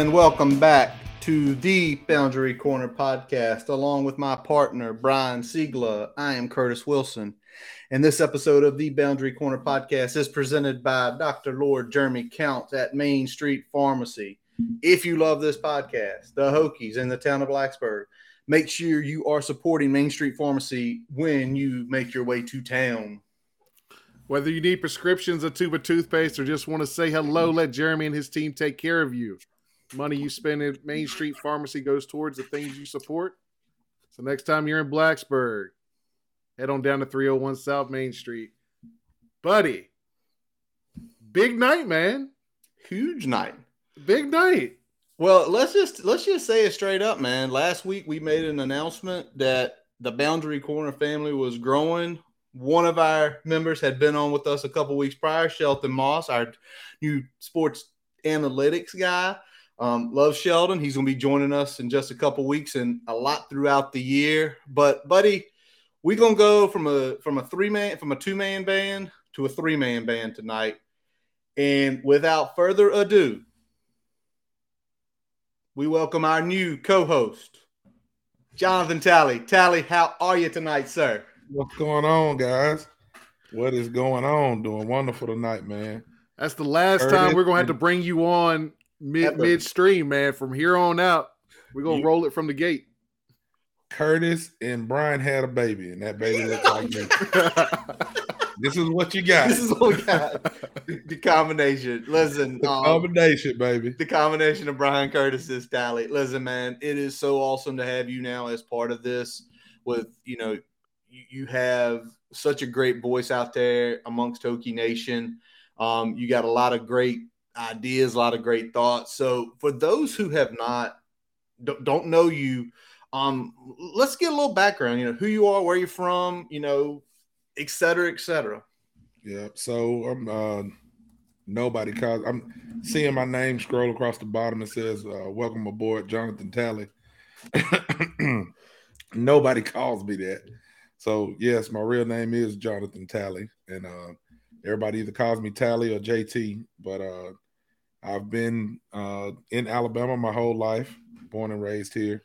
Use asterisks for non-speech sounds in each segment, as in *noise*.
And welcome back to the Boundary Corner podcast, along with my partner, Brian Siegler. I am Curtis Wilson. And this episode of the Boundary Corner podcast is presented by Dr. Lord Jeremy Counts at Main Street Pharmacy. If you love this podcast, the Hokies in the town of Blacksburg, make sure you are supporting Main Street Pharmacy when you make your way to town. Whether you need prescriptions, a tube of toothpaste, or just want to say hello, let Jeremy and his team take care of you. Money you spend at Main Street Pharmacy goes towards the things you support. So next time you're in Blacksburg, head on down to 301 South Main Street. Buddy, big night, man. Huge night. Big night. Well, let's just let's just say it straight up, man. Last week we made an announcement that the Boundary Corner family was growing. One of our members had been on with us a couple weeks prior, Shelton Moss, our new sports analytics guy. Um, love Sheldon. He's going to be joining us in just a couple weeks and a lot throughout the year. But, buddy, we're going to go from a from a three man from a two man band to a three man band tonight. And without further ado, we welcome our new co-host, Jonathan Talley. Tally, how are you tonight, sir? What's going on, guys? What is going on? Doing wonderful tonight, man. That's the last Curtis time we're going to have to bring you on mid midstream, man. From here on out, we're going to You- roll it from the gate. Curtis and Brian had a baby, and that baby looks like me. *laughs* This is what you got. This is what we got. the combination. Listen, the um, combination, baby. the combination of Brian Curtis's tally. Listen, man, it is so awesome to have you now as part of this. With you know, you, you have such a great voice out there amongst Hokie Nation. Um, you got a lot of great ideas, a lot of great thoughts. So for those who have not don't, know you, um, let's get a little background. You know, who you are, where you're from, you know, et cetera, et cetera. Yeah. So I'm uh nobody calls I'm seeing my name scroll across the bottom. It says, uh, welcome aboard, Jonathan Talley. *clears throat* nobody calls me that. So yes, my real name is Jonathan Talley. And uh everybody either calls me Tally or JT, but uh I've been uh in Alabama my whole life, born and raised here.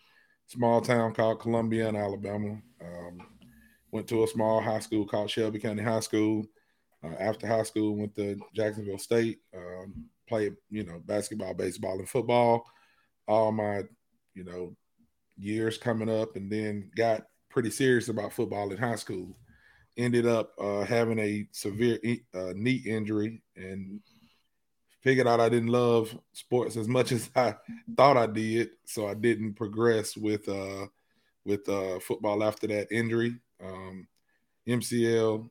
Small town called Columbiana Alabama. Um, went to a small high school called Shelby County High School. Uh, after high school, went to Jacksonville State. Um, played, you know, basketball, baseball, and football. All my, you know, years coming up, and then got pretty serious about football in high school. Ended up uh, having a severe e- uh, knee injury, and figured out I didn't love sports as much *laughs* as I thought I did, so I didn't progress with uh, with uh, football after that injury. Um, MCL,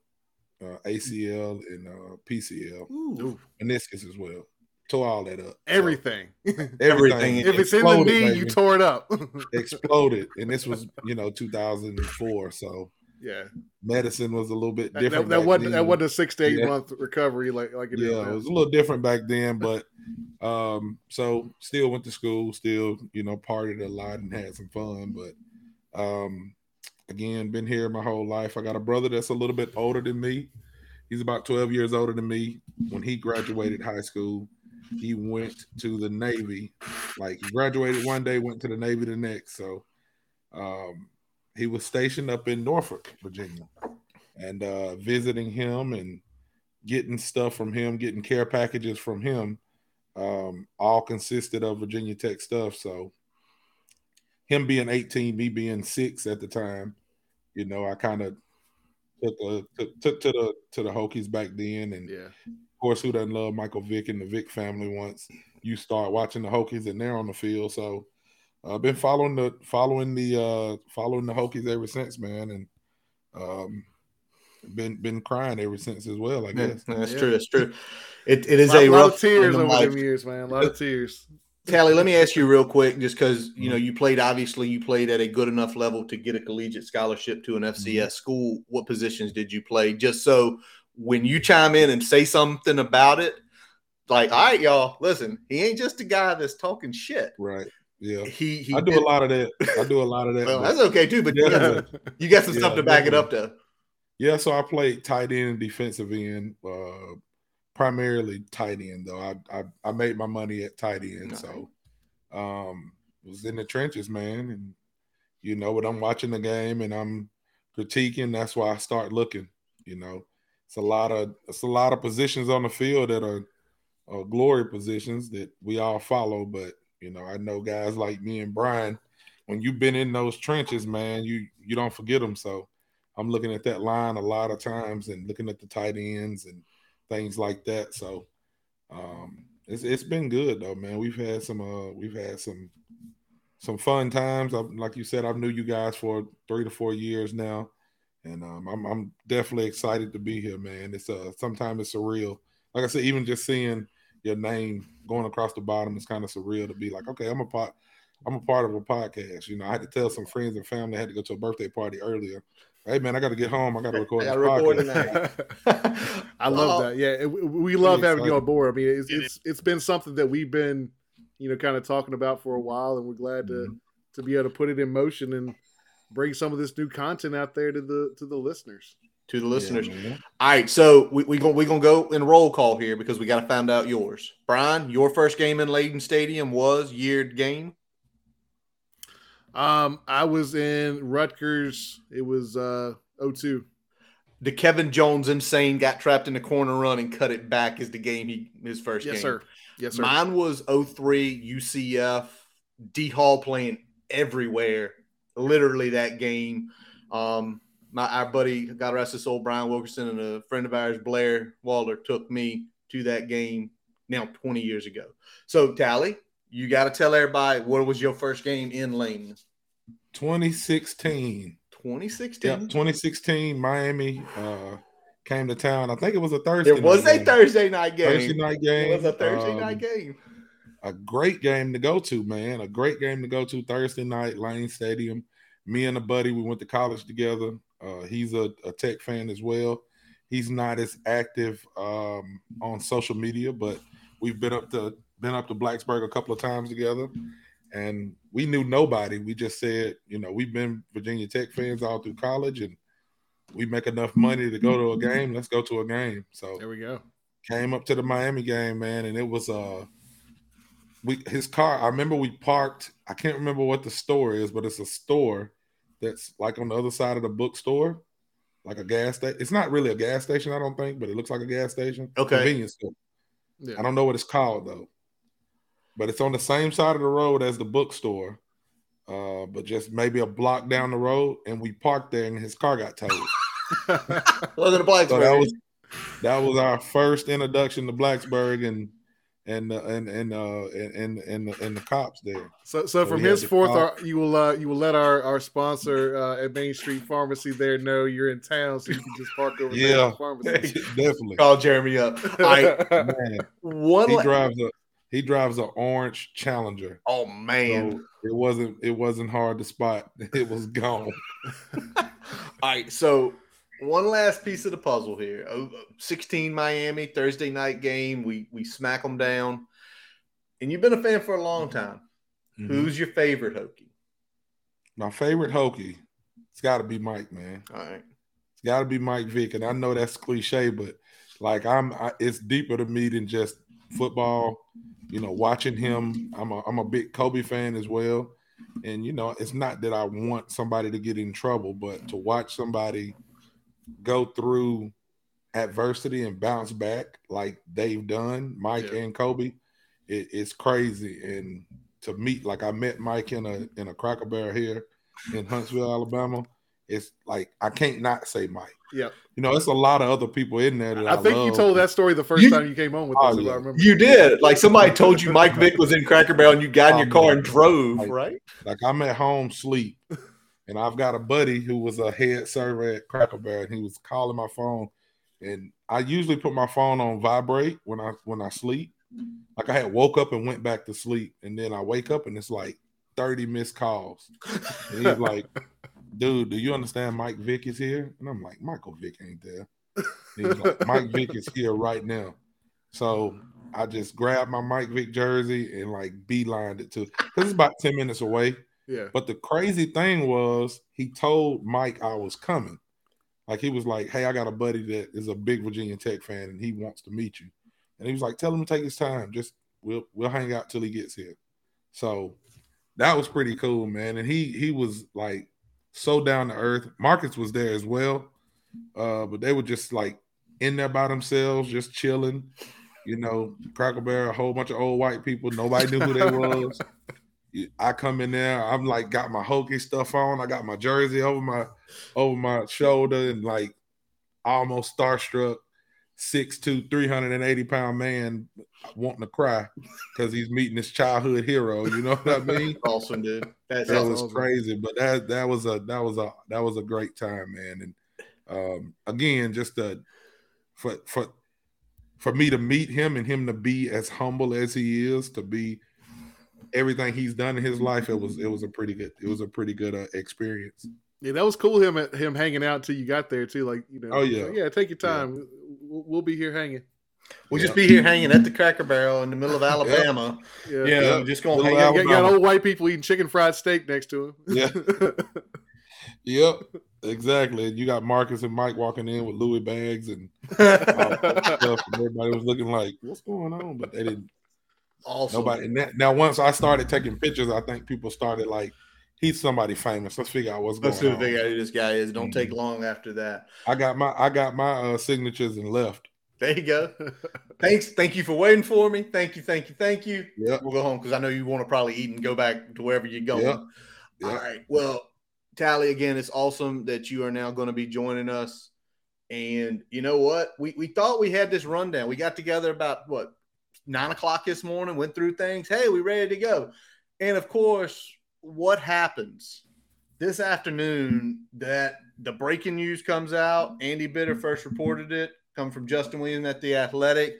uh, ACL, and uh, PCL, Ooh, meniscus as well. Tore all that up. everything. *laughs* Everything. if it's in the exploded, knee, you tore it up. *laughs* exploded, and this was you know 2004. So yeah, medicine was a little bit different. that, that back wasn't then. that wasn't a six to eight Yeah. month recovery like like it yeah, it was a little different back then, but um, so still went to school, still you know partied a lot and had some fun, but um, again, been here my whole life. I got a brother that's a little bit older than me. He's about 12 years older than me. When he graduated high school, he went to the Navy. Like he graduated one day, went to the Navy the next. So um, he was stationed up in Norfolk, Virginia, and uh, visiting him and getting stuff from him, getting care packages from him, um, all consisted of Virginia Tech stuff. So him being 18, me being six at the time, you know, I kind of took, a, took took to the to the Hokies back then, and yeah, of course, who doesn't love Michael Vick and the Vick family? Once you start watching the Hokies and they're on the field, so I've been following the following the uh following the Hokies ever since, man, and um been been crying ever since as well. I Yeah, that's Yeah. true. That's true. It, it is a lot, a lot rough of tears time over life. them years, man. A lot of tears. Tally, let me ask you real quick, just because you know you played. Obviously, you played at a good enough level to get a collegiate scholarship to an FCS school. What positions did you play? Just so when you chime in and say something about it, like, all right, y'all, listen, he ain't just a guy that's talking shit. Right. Yeah. He, he I do did- a lot of that. I do a lot of that. *laughs* Well, that's okay too, but you got, Yeah. some, you got some Yeah, stuff to back it up, though. Yeah, so I played tight end and defensive end, uh, primarily tight end though. I, I I made my money at tight end, so um, was in the trenches, man. And you know, when I'm watching the game and I'm critiquing, that's why I start looking. You know, it's a lot of it's a lot of positions on the field that are, are glory positions that we all follow. But you know, I know guys like me and Brian. When you've been in those trenches, man, you you don't forget them. So I'm looking at that line a lot of times and looking at the tight ends and things like that. So um, it's it's been good though, man. We've had some uh we've had some some fun times. I, like you said, I've knew you guys for three to four years now, and um, I'm I'm definitely excited to be here, man. It's uh sometimes it's surreal. Like I said, even just seeing your name going across the bottom is kind of surreal to be like, okay, I'm a part. I'm a part of a podcast. You know, I had to tell some friends and family I had to go to a birthday party earlier Hey man, I got to get home. I got to record. I record tonight. *laughs* I love that. Yeah, we love having you on board. I mean, it's, it's it's been something that we've been, you know, kind of talking about for a while, and we're glad to mm-hmm. to be able to put it in motion and bring some of this new content out there to the to the listeners. To the listeners. Yeah, All right, so we we gonna we gonna go in roll call here because we got to find out yours. Brian, your first game in Lane Stadium was year game. Um, I was in Rutgers. It was uh 02. The Kevin Jones insane got trapped in the corner run and cut it back is the game he his first yes, game. Sir. Yes, sir. Mine was 03 UCF. D Hall playing everywhere. Literally that game. Um, my our buddy, God rest his soul, Brian Wilkerson, and a friend of ours, Blair Waller, took me to that game now 20 years ago. So, Tally, you got to tell everybody what was your first game in Lane? 2016. 2016. Yeah, 2016. Miami uh, came to town. I think it was a Thursday. It was a game. Thursday night game. Thursday night game. It was a Thursday um, night game. A great game to go to, man. A great game to go to Thursday night, Lane Stadium. Me and a buddy, we went to college together. Uh, he's a, a Tech fan as well. He's not as active um, on social media, but we've been up to been up to Blacksburg a couple of times together, and we knew nobody. We just said, you know, we've been Virginia Tech fans all through college, and we make enough money to go to a game. Let's go to a game. So there we go. Came up to the Miami game, man, and it was uh we his car. I remember we parked. I can't remember what the store is, but it's a store that's like on the other side of the bookstore, like a gas station. It's not really a gas station, I don't think, but it looks like a gas station. Okay. Convenience store. Yeah. I don't know what it's called though but it's on the same side of the road as the bookstore, uh, but just maybe a block down the road. And we parked there, and his car got towed. *laughs* Wasn't a Blacksburg. So that was that was our first introduction to Blacksburg, and and uh, and and uh and and the, and the cops there. So so, so from henceforth, our, you will uh you will let our our sponsor uh, at Main Street Pharmacy there know you're in town, so you can just park over yeah, there. Pharmacy. *laughs* definitely. Call Jeremy up. *laughs* I, Man, one he drives a he drives an orange Challenger. Oh man, so it wasn't it wasn't hard to spot. It was gone. *laughs* All right, so one last piece of the puzzle here. 16 Miami Thursday night game. We we smack them down. And you've been a fan for a long time. Mm-hmm. Who's your favorite Hokie? My favorite Hokie. It's got to be Mike, man. All right. It's got to be Mike Vick, and I know that's cliche, but like I'm, I, it's deeper to me than just football you know, watching him, I'm a I'm a big Kobe fan as well. And you know, it's not that I want somebody to get in trouble, but to watch somebody go through adversity and bounce back like they've done, Mike yeah. and Kobe, it, it's crazy. And to meet, like I met Mike in a in a Cracker Barrel here in Huntsville, Alabama. It's like I can't not say Mike. Yeah. You know, it's a lot of other people in there. I, I, think love. you told that story the first you, time you came on with oh, us. Yeah. I remember. You did. Like somebody told you Mike Vick was in Cracker Barrel and you got in your oh, car and drove, like, right? Like I'm at home sleep. And I've got a buddy who was a head server at Cracker Barrel and he was calling my phone. And I usually put my phone on vibrate when I when I sleep. Like I had woke up and went back to sleep. And then I wake up and it's like 30 missed calls. And he's like, *laughs* dude, do you understand Mike Vick is here? And I'm like, Michael Vick ain't there. He's like, Mike Vick is here right now. So I just grabbed my Mike Vick jersey and like beelined it to because it's about 10 minutes away. Yeah. But the crazy thing was he told Mike I was coming. Like he was like, Hey, I got a buddy that is a big Virginia Tech fan and he wants to meet you. And he was like, Tell him to take his time. Just we'll we'll hang out till he gets here. So that was pretty cool, man. And he he was like so down to earth. Marcus was there as well, uh, but they were just like in there by themselves, just chilling. You know, Cracker Barrel, a whole bunch of old white people. Nobody knew who they *laughs* was. I come in there, I'm like got my Hokie stuff on. I got my jersey over my over my shoulder and like almost starstruck. 6'2, 380 pound man wanting to cry because he's meeting his childhood hero. You know what I *laughs* mean? awesome, dude. That's that was crazy, but that that was a that was a that was a great time, man. And um, again, just a, for for for me to meet him and him to be as humble as he is, to be everything he's done in his life, it was it was a pretty good it was a pretty good uh, experience. Yeah, that was cool. Him him hanging out until you got there too. Like you know. Oh yeah. Like, yeah. Take your time. Yeah. We'll, we'll, be here hanging. We'll yeah. just be here hanging at the Cracker Barrel in the middle of *laughs* Alabama. Yeah, yeah. yeah. just going. to hang. Got, got old white people eating chicken fried steak next to him. Yeah. *laughs* yep. Exactly. You got Marcus and Mike walking in with Louis bags and *laughs* stuff. And everybody was looking like, "What's going on?" But they didn't. Also, nobody. now, once I started taking pictures, I think people started like he's somebody famous. Let's figure out what's Let's going on. Let's figure out who this guy is. Don't mm-hmm. take long after that. I got my I got my uh, signatures and left. There you go. *laughs* Thanks. Thank you for waiting for me. Thank you. Thank you. Thank you. Yeah. We'll go home because I know you want to probably eat and go back to wherever you're going. Yep. Yep. All right. Well, Tally, again, it's awesome that you are now going to be joining us. And you know what? We we thought we had this rundown. We got together about what nine o'clock this morning, went through things. Hey, we ready to go. And of course, what happens this afternoon that the breaking news comes out. Andy Bitter first reported it, come from Justin Williams at The Athletic,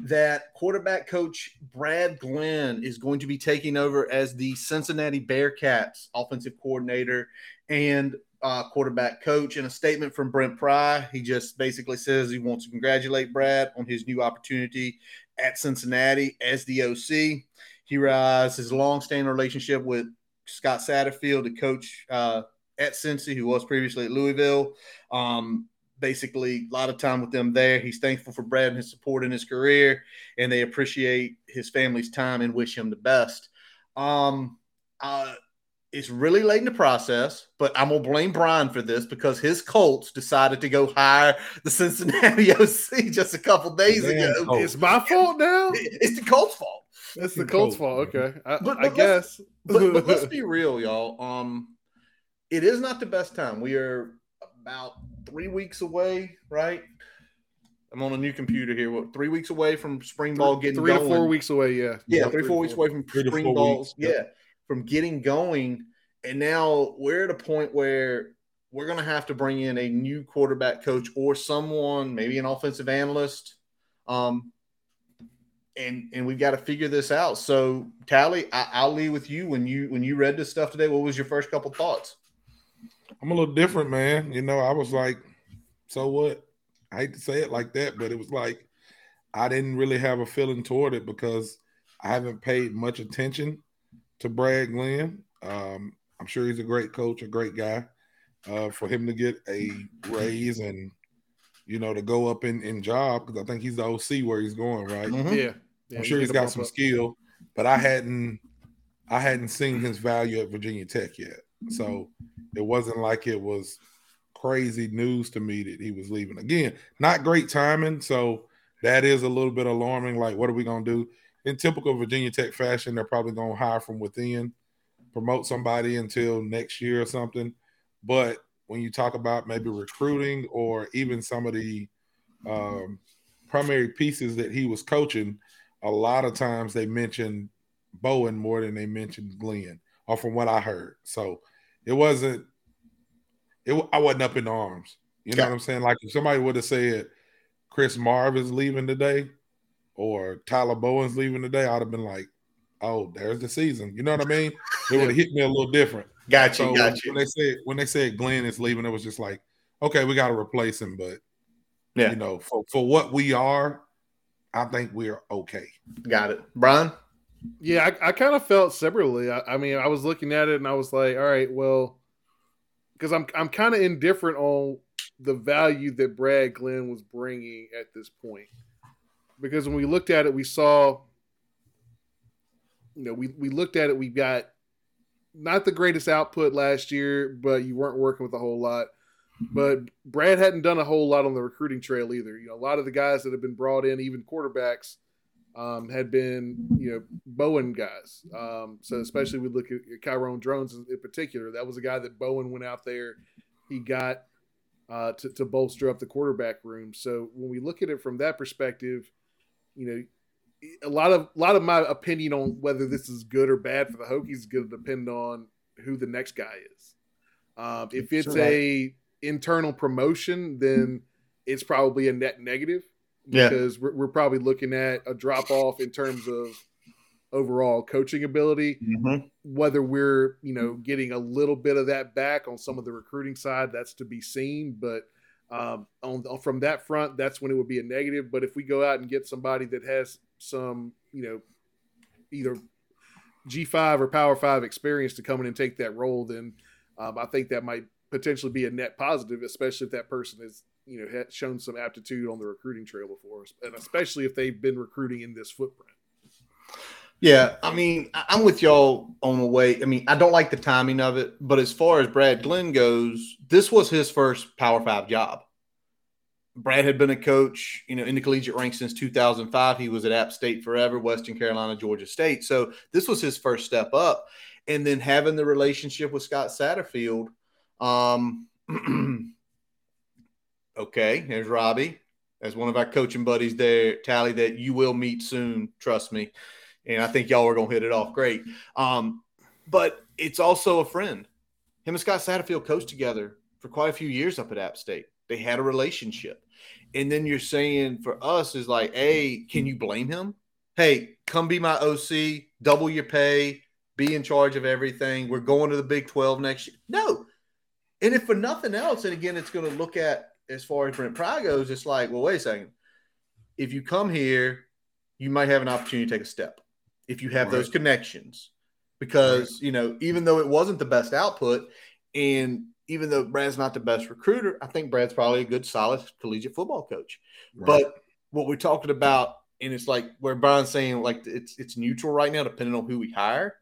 that quarterback coach Brad Glenn is going to be taking over as the Cincinnati Bearcats offensive coordinator and uh, quarterback coach. In a statement from Brent Pry, he just basically says he wants to congratulate Brad on his new opportunity at Cincinnati as the OC. He realized his long-standing relationship with Scott Satterfield, the coach uh, at Cincy, who was previously at Louisville. Um, basically, a lot of time with them there. He's thankful for Brad and his support in his career, and they appreciate his family's time and wish him the best. Um, uh, it's really late in the process, but I'm gonna blame Brian for this because his Colts decided to go hire the *laughs* Cincinnati OC just a couple days Man, ago. It's my fault now. *laughs* It's the Colts' fault. It's the Colts' fault. Okay, I, but, but I guess. but, but let's *laughs* be real, y'all. Um, it is not the best time. We are about three weeks away, right? I'm on a new computer here. What three weeks away from spring ball getting three going. to four weeks away, yeah. Yeah, three, three four weeks away from spring balls. Yeah, from getting going. And now we're at a point where we're going to have to bring in a new quarterback coach or someone, maybe an offensive analyst, um, and and we've got to figure this out. So, Tally, I, will leave with you when you when you read this stuff today. What was your first couple thoughts? I'm a little different, man. You know, I was like, so what? I hate to say it like that, but it was like I didn't really have a feeling toward it because I haven't paid much attention to Brad Glenn. Um, I'm sure he's a great coach, a great guy. Uh, for him to get a raise and you know to go up in in job because I think he's the OC where he's going, right? Mm-hmm. Yeah. Yeah, I'm sure he's got some up. skill, but I hadn't I hadn't seen his value at Virginia Tech yet. So it wasn't like it was crazy news to me that he was leaving. Again, not great timing. So that is a little bit alarming. Like, what are we gonna do? In typical Virginia Tech fashion, they're probably gonna hire from within, promote somebody until next year or something. But when you talk about maybe recruiting or even some of the um, primary pieces that he was coaching, a lot of times they mentioned Bowen more than they mentioned Glenn, or from what I heard. So it wasn't. It I wasn't up in arms. You know what I'm saying? Like if somebody would have said Chris Marve is leaving today, or Tyler Bowen's leaving today, I'd have been like, "Oh, there's the season." You know what I mean? It would have hit me a little different. Got you. So got you. When they said when they said Glenn is leaving, it was just like, okay, we got to replace him, but yeah, you know, for, for what we are, I think we're okay. Got it, Brian. Yeah, I, I kind of felt similarly. I, I, mean, I was looking at it and I was like, all right, well, because I'm I'm kind of indifferent on the value that Brad Glenn was bringing at this point. Because when we looked at it, we saw you know, we we looked at it. We got not the greatest output last year, but you weren't working with a whole lot. But Brad hadn't done a whole lot on the recruiting trail either. You know, a lot of the guys that have been brought in, even quarterbacks, um, had been you know Bowen guys. Um, so especially we look at, Kyron Drones in particular. That was a guy that Bowen went out there. He got uh, to, to bolster up the quarterback room. So when we look at it from that perspective, you know, a lot of a lot of my opinion on whether this is good or bad for the Hokies is going to depend on who the next guy is. Um, if it's sure. a internal promotion, then it's probably a net negative because yeah. we're, we're, probably looking at a drop off in terms of overall coaching ability. Mm-hmm. Whether we're you know getting a little bit of that back on some of the recruiting side, that's to be seen. But um, on from that front, that's when it would be a negative. But if we go out and get somebody that has some, you know, either G5 or Power 5 experience to come in and take that role, then um, I think that might potentially be a net positive, especially if that person has, you know, shown some aptitude on the recruiting trail before, and especially if they've been recruiting in this footprint. Yeah, I mean, I'm with y'all on the way. I mean, I don't like the timing of it, but as far as Brad Glenn goes, this was his first Power Five job. Brad had been a coach, you know, in the collegiate ranks since 2005. He was at App State forever, Western Carolina, Georgia State. So this was his first step up. And then having the relationship with Scott Satterfield. Um, *clears throat* okay, there's Robbie as one of our coaching buddies there, Tally, that you will meet soon. Trust me. And I think y'all are going to hit it off great. Um, but it's also a friend. Him and Scott Satterfield coached together for quite a few years up at App State. They had a relationship. And then you're saying for us is like, hey, can you blame him? Hey, come be my OC, double your pay, be in charge of everything. We're going to the Big 12 next year. No. And if for nothing else, and again, it's going to look at as far as Brent Pry goes, it's like, well, wait a second. If you come here, you might have an opportunity to take a step if you have right. those connections. Because, right. you know, even though it wasn't the best output, and even though Brad's not the best recruiter, I think Brad's probably a good, solid collegiate football coach. Right. But what we're talking about, and it's like where Brian's saying like it's it's neutral right now, depending on who we hire,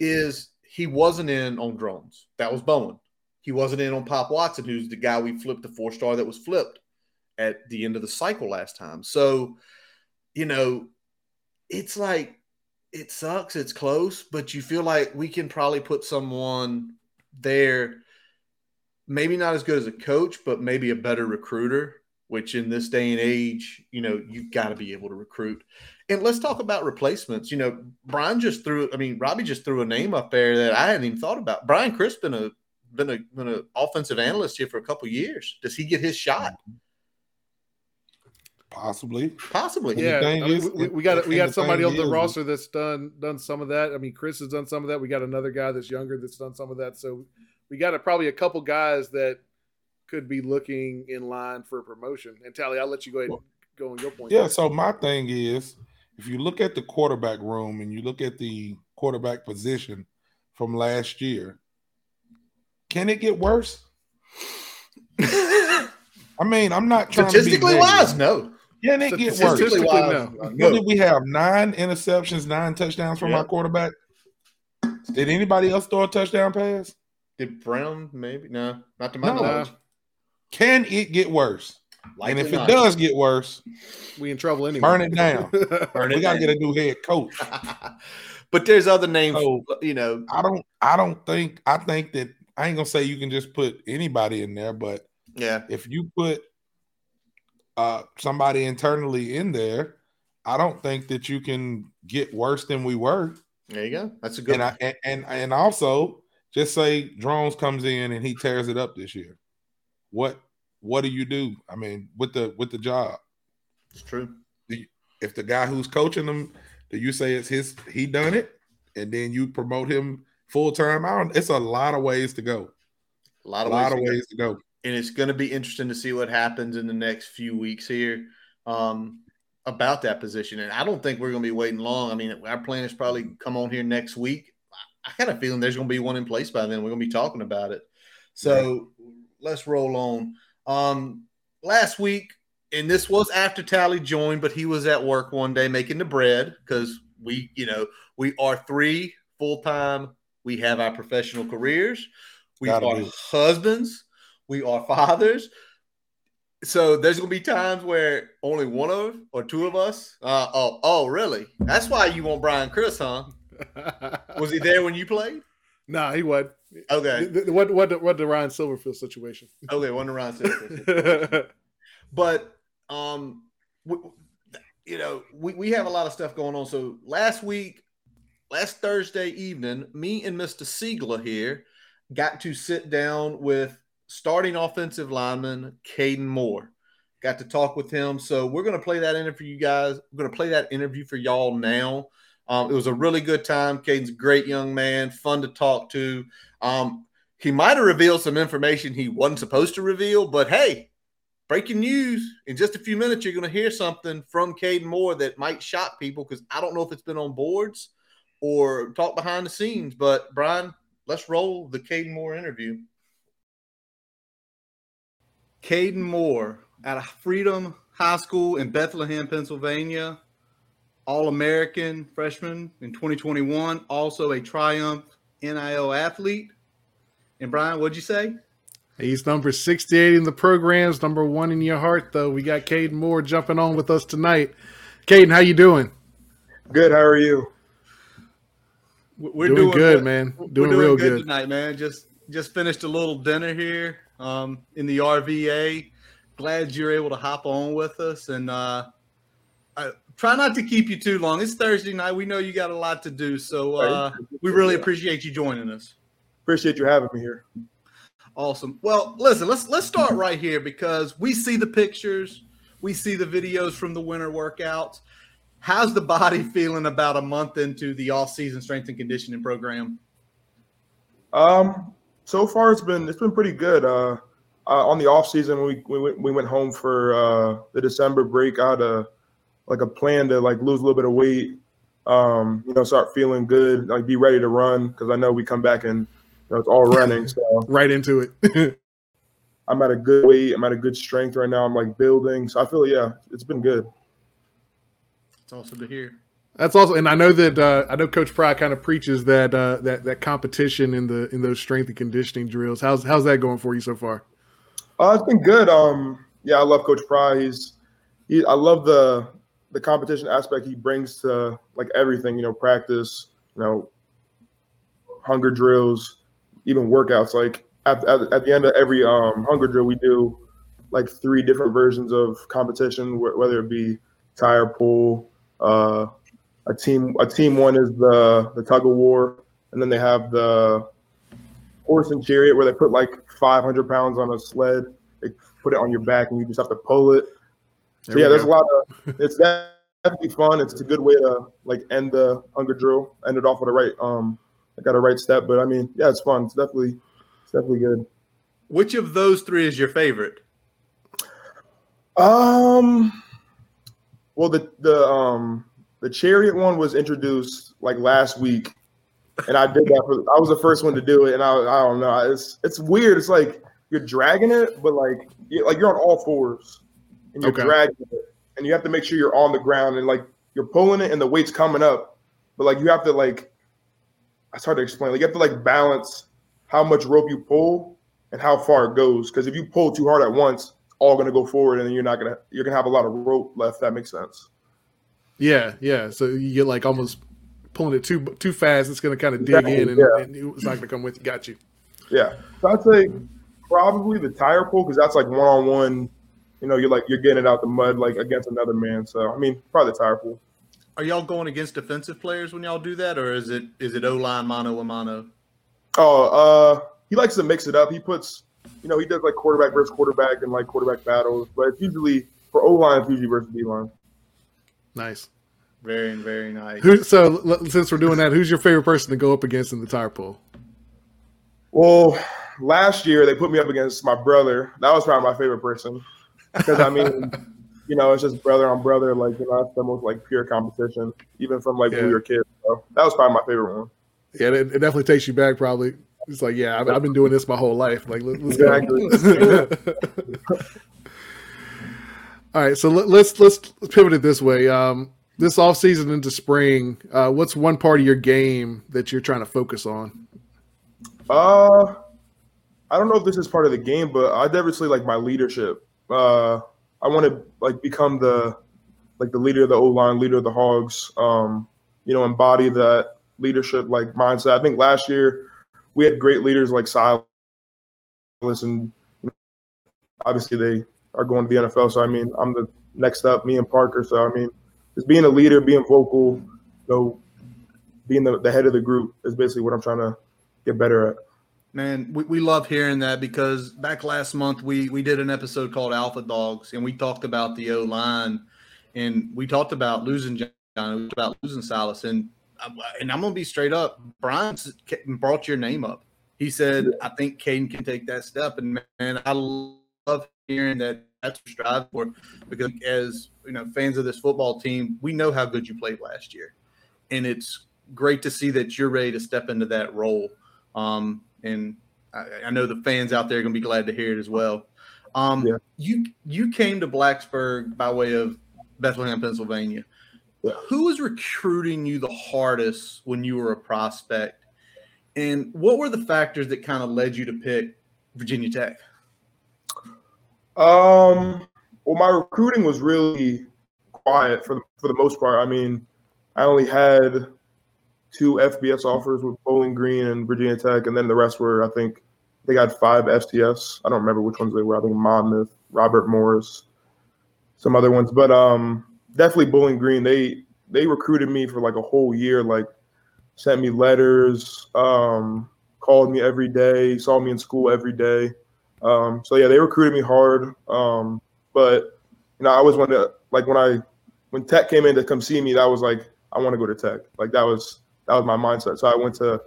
is he wasn't in on Drones. That was Bowen. He wasn't in on Pop Watson, who's the guy we flipped the four star that was flipped at the end of the cycle last time. So, you know, it's like it sucks. It's close, but you feel like we can probably put someone there maybe not as good as a coach, but maybe a better recruiter, which in this day and age, you know, you've got to be able to recruit. And let's talk about replacements. You know, Brian just threw, I mean, Robbie just threw a name up there that I hadn't even thought about. Brian Chris been a been a been an offensive analyst here for a couple years. Does he get his shot? Mm-hmm. Possibly, possibly. Yeah, I mean, we, we, got we got somebody on the is, roster that's done done some of that. I mean, Chris has done some of that. We got another guy that's younger that's done some of that. So we got a, probably a couple guys that could be looking in line for a promotion. And Tally, I'll let you go ahead and go on your point. Yeah. There. So my thing is, if you look at the quarterback room and you look at the quarterback position from last year, can it get worse? *laughs* I mean, I'm not trying statistically wise, no. Can it get worse? No. What did we have? Nine interceptions, nine touchdowns from yep. our quarterback. Did anybody else throw a touchdown pass? Did Brown maybe? No, not to my no. knowledge. Can it get worse? Likely and if not. it does get worse, we in trouble anyway. Burn it down. burn *laughs* it we gotta get a new head coach. *laughs* but there's other names. So, you know, I don't. I don't think. I think that I ain't gonna say you can just put anybody in there, but yeah, if you put uh, somebody internally in there, I don't think that you can get worse than we were. There you go. That's a good. And I, and, and and also just say Drones comes in and he tears it up this year. What what do you do? I mean, with the with the job. It's true. If the guy who's coaching them, do you say it's his he done it, and then you promote him full time out? It's a lot of ways to go. A lot of, a ways, of to ways to go. And it's going to be interesting to see what happens in the next few weeks here um, about that position. And I don't think we're going to be waiting long. I mean, our plan is probably come on here next week I kind of feeling there's going to be one in place by then. We're going to be talking about it. So yeah. let's roll on. Um, last week, and this was after Tally joined, but he was at work one day making the bread because we, you know, we are three full time. We have our professional careers. We Gotta are be. husbands. We are fathers. So there's gonna be times where only one of or two of us. Uh, oh, oh, really? That's why you want Brian Chris, huh? *laughs* Was he there when you played? nah, he wasn't. Okay, The- the- What what the, what the Ryan Silverfield situation? okay, one around six. but um w- you know we, we have a lot of stuff going on so last week last thursday evening me and mr siegler here got to sit down with starting offensive lineman Kaden Moore. Got to talk with him. So we're going to play that interview for you guys. We're going to play that interview for y'all now. Um, it was a really good time. Kaden's a great young man fun to talk to. Um, he might have revealed some information he wasn't supposed to reveal but hey breaking news. In just a few minutes you're going to hear something from Kaden Moore that might shock people because i don't know if it's been on boards or talk behind the scenes but brian let's roll the caden moore interview Kaden Moore out of freedom high school in bethlehem pennsylvania all-american freshman in 2021 also a triumph nil athlete and brian what'd you say He's number 68 in the programs, number one in your heart, though. We got Kaden Moore jumping on with us tonight. Kaden, how you doing? Good. How are you? we're doing, good, what- man. We're Doing, real good, good. tonight, man. Just just finished a little dinner here um, in the RVA. Glad you're able to hop on with us, and uh, I, try not to keep you too long. It's Thursday night. We know you got a lot to do, so uh, we really appreciate you joining us. appreciate you having me here. Awesome. Well, listen, let's let's start right here because we see the pictures, we see the videos from the winter workouts. How's the body *laughs* feeling about a month into the off-season strength and conditioning program? Um, so far it's been it's been pretty good. Uh, uh on the off season we we went, we went home for uh the December break. I had a like a plan to like lose a little bit of weight. Um, you know, start feeling good, like be ready to run because I know we come back and you know, it's all running. So *laughs* Right into it. *laughs* I'm at a good weight. I'm at a good strength right now. I'm like building. So I feel yeah, it's been good. It's awesome to hear. That's also, and I know that uh, I know Coach Pry kind of preaches that uh, that that competition in the in those strength and conditioning drills. How's how's that going for you so far? Uh, it's been good. Um, yeah, I love Coach Pry. He's, he, I love the the competition aspect he brings to like everything. You know, practice. You know, hunger drills, even workouts. Like at, at, at the end of every um, hunger drill, we do like three different versions of competition, wh- whether it be tire pull. Uh, a team a team one is the the tug of war, and then they have the horse and chariot where they put like 500 pounds on a sled. They put it on your back and you just have to pull it. So There yeah, there's go. a lot of. *laughs* It's definitely fun. It's a good way to like end the hunger drill. End it off with a right um, I got a right step. But I mean, yeah, it's fun. It's definitely it's definitely good. Which of those three is your favorite? Um, well, the the um the chariot one was introduced like last week, and I did that. For, I was the first one to do it, and I I don't know. It's it's weird. It's like you're dragging it, but like you like you're on all fours, and you're Okay. dragging it, and you have to make sure you're on the ground, and like you're pulling it, and the weight's coming up, but like you have to like. It's hard to explain. Like you have to like balance how much rope you pull and how far it goes. Because if you pull too hard at once, all going to go forward, and then you're not gonna you're gonna have a lot of rope left. That makes sense. Yeah, yeah. So you get like almost pulling it too too fast. It's going to kind of dig Exactly, in, and, yeah. and it's not going to come with you. Got you. Yeah, so I'd say probably the tire pull because that's like one on one. You know, you're like you're getting it out the mud like against another man. So I mean, probably the tire pull. Are y'all going against defensive players when y'all do that, or is it is it O line mano a mano? Oh, uh, he likes to mix it up. He puts, you know, he does like quarterback versus quarterback and like quarterback battles, but it's usually for O line, it's usually versus D line. Nice. Very very nice. Who, so since we're doing that, who's your favorite person to go up against in the tire pull? Well, last year they put me up against my brother. That was probably my favorite person because I mean, you know, it's just brother on brother. Like you know, that's the most like pure competition, even from like when Yeah. we were kids. So that was probably my favorite one. Yeah, it, it definitely takes you back. Probably. It's like, yeah, I've, I've been doing this my whole life. Like, let, let's go. *laughs* All right, so let, let's let's pivot it this way. Um, this offseason into spring, uh, what's one part of your game that you're trying to focus on? Uh, I don't know if this is part of the game, but I definitely like my leadership. Uh, I want to like become the like the leader of the O line, leader of the Hogs. Um, you know, embody that leadership like mindset. I think last year we had great leaders like Silas, and obviously they are going to the NFL. So I mean, I'm the next up, me and Parker. So I mean, just being a leader, being vocal, you know, being the, the head of the group is basically what I'm trying to get better at. Man, we, we love hearing that because back last month we we did an episode called Alpha Dogs and we talked about the O line and we talked about losing John, about losing Silas and um, and I'm gonna be straight up. Brian brought your name up. He said, "I think Kaden can take that step." And man, I love hearing that. That's what strive for because as you know, fans of this football team, we know how good you played last year, and it's great to see that you're ready to step into that role. Um, and I, I, know the fans out there are going to be glad to hear it as well. Um, yeah. You you came to Blacksburg by way of Bethlehem, Pennsylvania. Yeah. Who was recruiting you the hardest when you were a prospect, and what were the factors that kind of led you to pick Virginia Tech? Um, well, my recruiting was really quiet for the, for the most part. I mean, I only had two FBS offers with Bowling Green and Virginia Tech, and then the rest were, I think, they got five FCS. I don't remember which ones they were. I think Monmouth, Robert Morris, some other ones, but um, definitely Bowling Green. They they recruited me for like a whole year. Like, sent me letters, um, called me every day, saw me in school every day. Um, so yeah, they recruited me hard. Um, but you know, I always wanted to like when I when Tech came in to come see me, that was like I want to go to Tech. Like that was that was my mindset. So I went to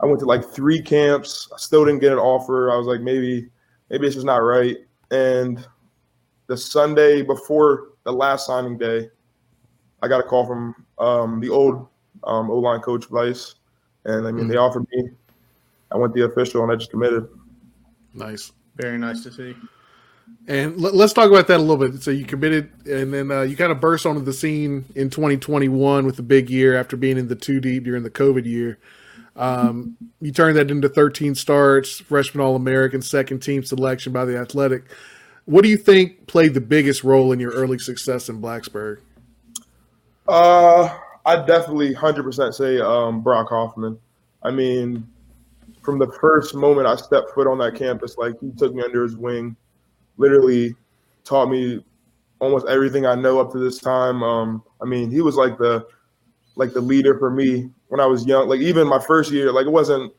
I went to like three camps. I still didn't get an offer. I was like, maybe maybe it's just not right. And the Sunday before the last signing day, I got a call from um, the old um, O line coach Vice, and I mean mm-hmm. they offered me. I went the official and I just committed. Nice, very nice to see. And let, us talk about that a little bit. So you committed, and then uh, you kind of burst onto the scene in 2021 with the big year after being in the two deep during the COVID year. Um, you turned that into 13 starts, freshman All American, second team selection by the Athletic. What do you think played the biggest role in your early success in Blacksburg? Uh, I definitely 100% say um, Brock Hoffman. I mean, from the first moment I stepped foot on that campus, like he took me under his wing literally taught me almost everything I know up to this time. Um, I mean, he was like the like the leader for me when I was young. Like even my first year, like it wasn't